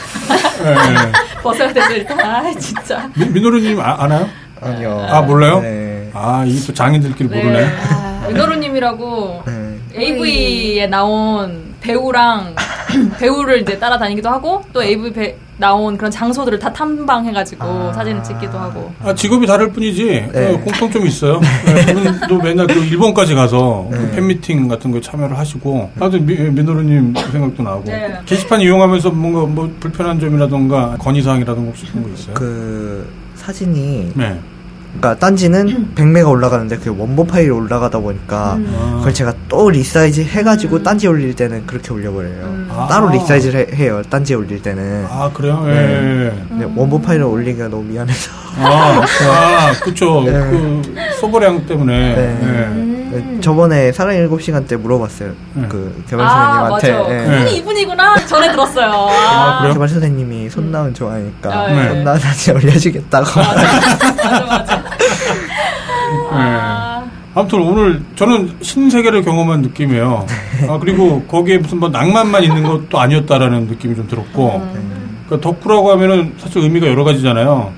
네, 네. *laughs* 벗어야 되죠 일단. 아 진짜. 민- 민호루님 아, 아나요? 아니요. 아, 몰라요? 네. 아, 이게 또 장인들끼리 모르네. 아, 민호루님이라고 네. AV에 나온 배우랑 *laughs* 배우를 이제 따라다니기도 하고 또 AV 배, 나온 그런 장소들을 다 탐방해가지고 아. 사진을 찍기도 하고. 아, 직업이 다를 뿐이지, 네. 어, 공통점이 있어요. 네, 그분도 맨날 그 일본까지 가서 그 네. 팬미팅 같은 거에 참여를 하시고, 나도 미, 민호루님 그 생각도 나고. 네. 게시판 이용하면서 뭔가 뭐 불편한 점이라던가 건의사항이라던가 혹시 그런 거 있어요? 그 사진이 네. 그러니까 딴지는 100메가 올라가는데 그 원본 파일이 올라가다 보니까 음. 아. 그걸 제가 또 resize 해가지고 딴지 올릴 때는 그렇게 올려버려요. 음. 아. 따로 resize를 해, 요 딴지 올릴 때는. 아, 그래요? 예. 네. 근데 원본 파일을 올리기가 너무 미안해서. 아, 아, 그쵸. *laughs* 네. 그, 소거량 때문에. 네. 예. 음. 네, 저번에 사랑 7시간 때 물어봤어요. 네. 그 개발 아 맞아. 선생님한테. 예. 네. 이분이 이분이구나 전에 들었어요. *laughs* 아, 그래요? 개발 선생님이 손나은 좋아하니까 아, 네. 손나은 사진 올려주겠다고. 맞아 맞아. *laughs* 아, 아무튼 오늘 저는 신세계를 경험한 느낌이에요. 아, 그리고 거기에 무슨 뭐 낭만만 있는 것도 아니었다라는 느낌이 좀 들었고, 그러니까 덕후라고 하면은 사실 의미가 여러 가지잖아요.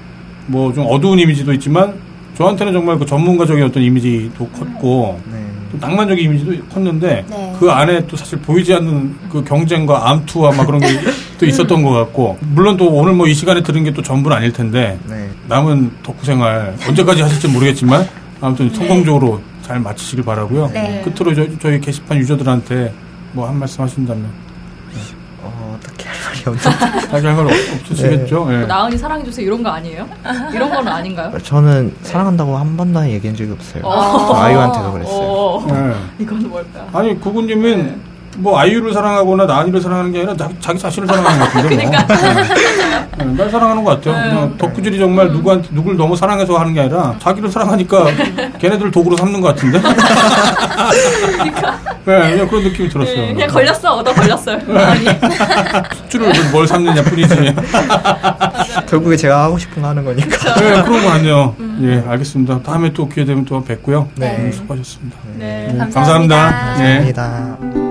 뭐 좀 어두운 이미지도 있지만, 저한테는 정말 그 전문가적인 어떤 이미지도 컸고, 네. 또 낭만적인 이미지도 컸는데, 네. 그 안에 또 사실 보이지 않는 그 경쟁과 암투와 막 그런 게 *laughs* 또 있었던 것 같고, 물론 또 오늘 뭐 이 시간에 들은 게 또 전부는 아닐 텐데, 네. 남은 덕후 생활 언제까지 하실지 모르겠지만 아무튼 성공적으로 잘 마치시길 바라고요. 네. 끝으로 저, 저희 게시판 유저들한테 뭐 한 말씀 하신다면 어, 자기 *laughs* 할말 없으시겠죠? 예. 뭐 나은이 사랑해 주세요 이런 거 아니에요? 이런 거는 아닌가요? 저는 사랑한다고 한 번도 얘기한 적이 없어요. 어. 아이유한테도 그랬어요. 어. 예. 이건 뭘까? 아니 구구님은 뭐 아이유를 사랑하거나 나은이를 사랑하는 게 아니라 자기, 자기 자신을 사랑하는 것 같은데 뭐. 예. 예, 날 사랑하는 것 같아요. 그냥 덕후질이 정말 누구한테 누굴 너무 사랑해서 하는 게 아니라 자기를 사랑하니까 걔네들 도구로 삼는 것 같은데. *laughs* 네, 그냥 그런 느낌이 들었어요. 네, 그냥 걸렸어 얻어 걸렸어요. 나은이. 숙주를 뭘 삼느냐 뿐이지. *laughs* 결국에 제가 하고 싶은 거 하는 거니까. 네, 그런 거 아니에요. 예, 알겠습니다. 다음에 또 기회 되면 또 뵙고요. 네. 음, 수고하셨습니다. 네. 네, 감사합니다. 감사합니다. 네. 감사합니다.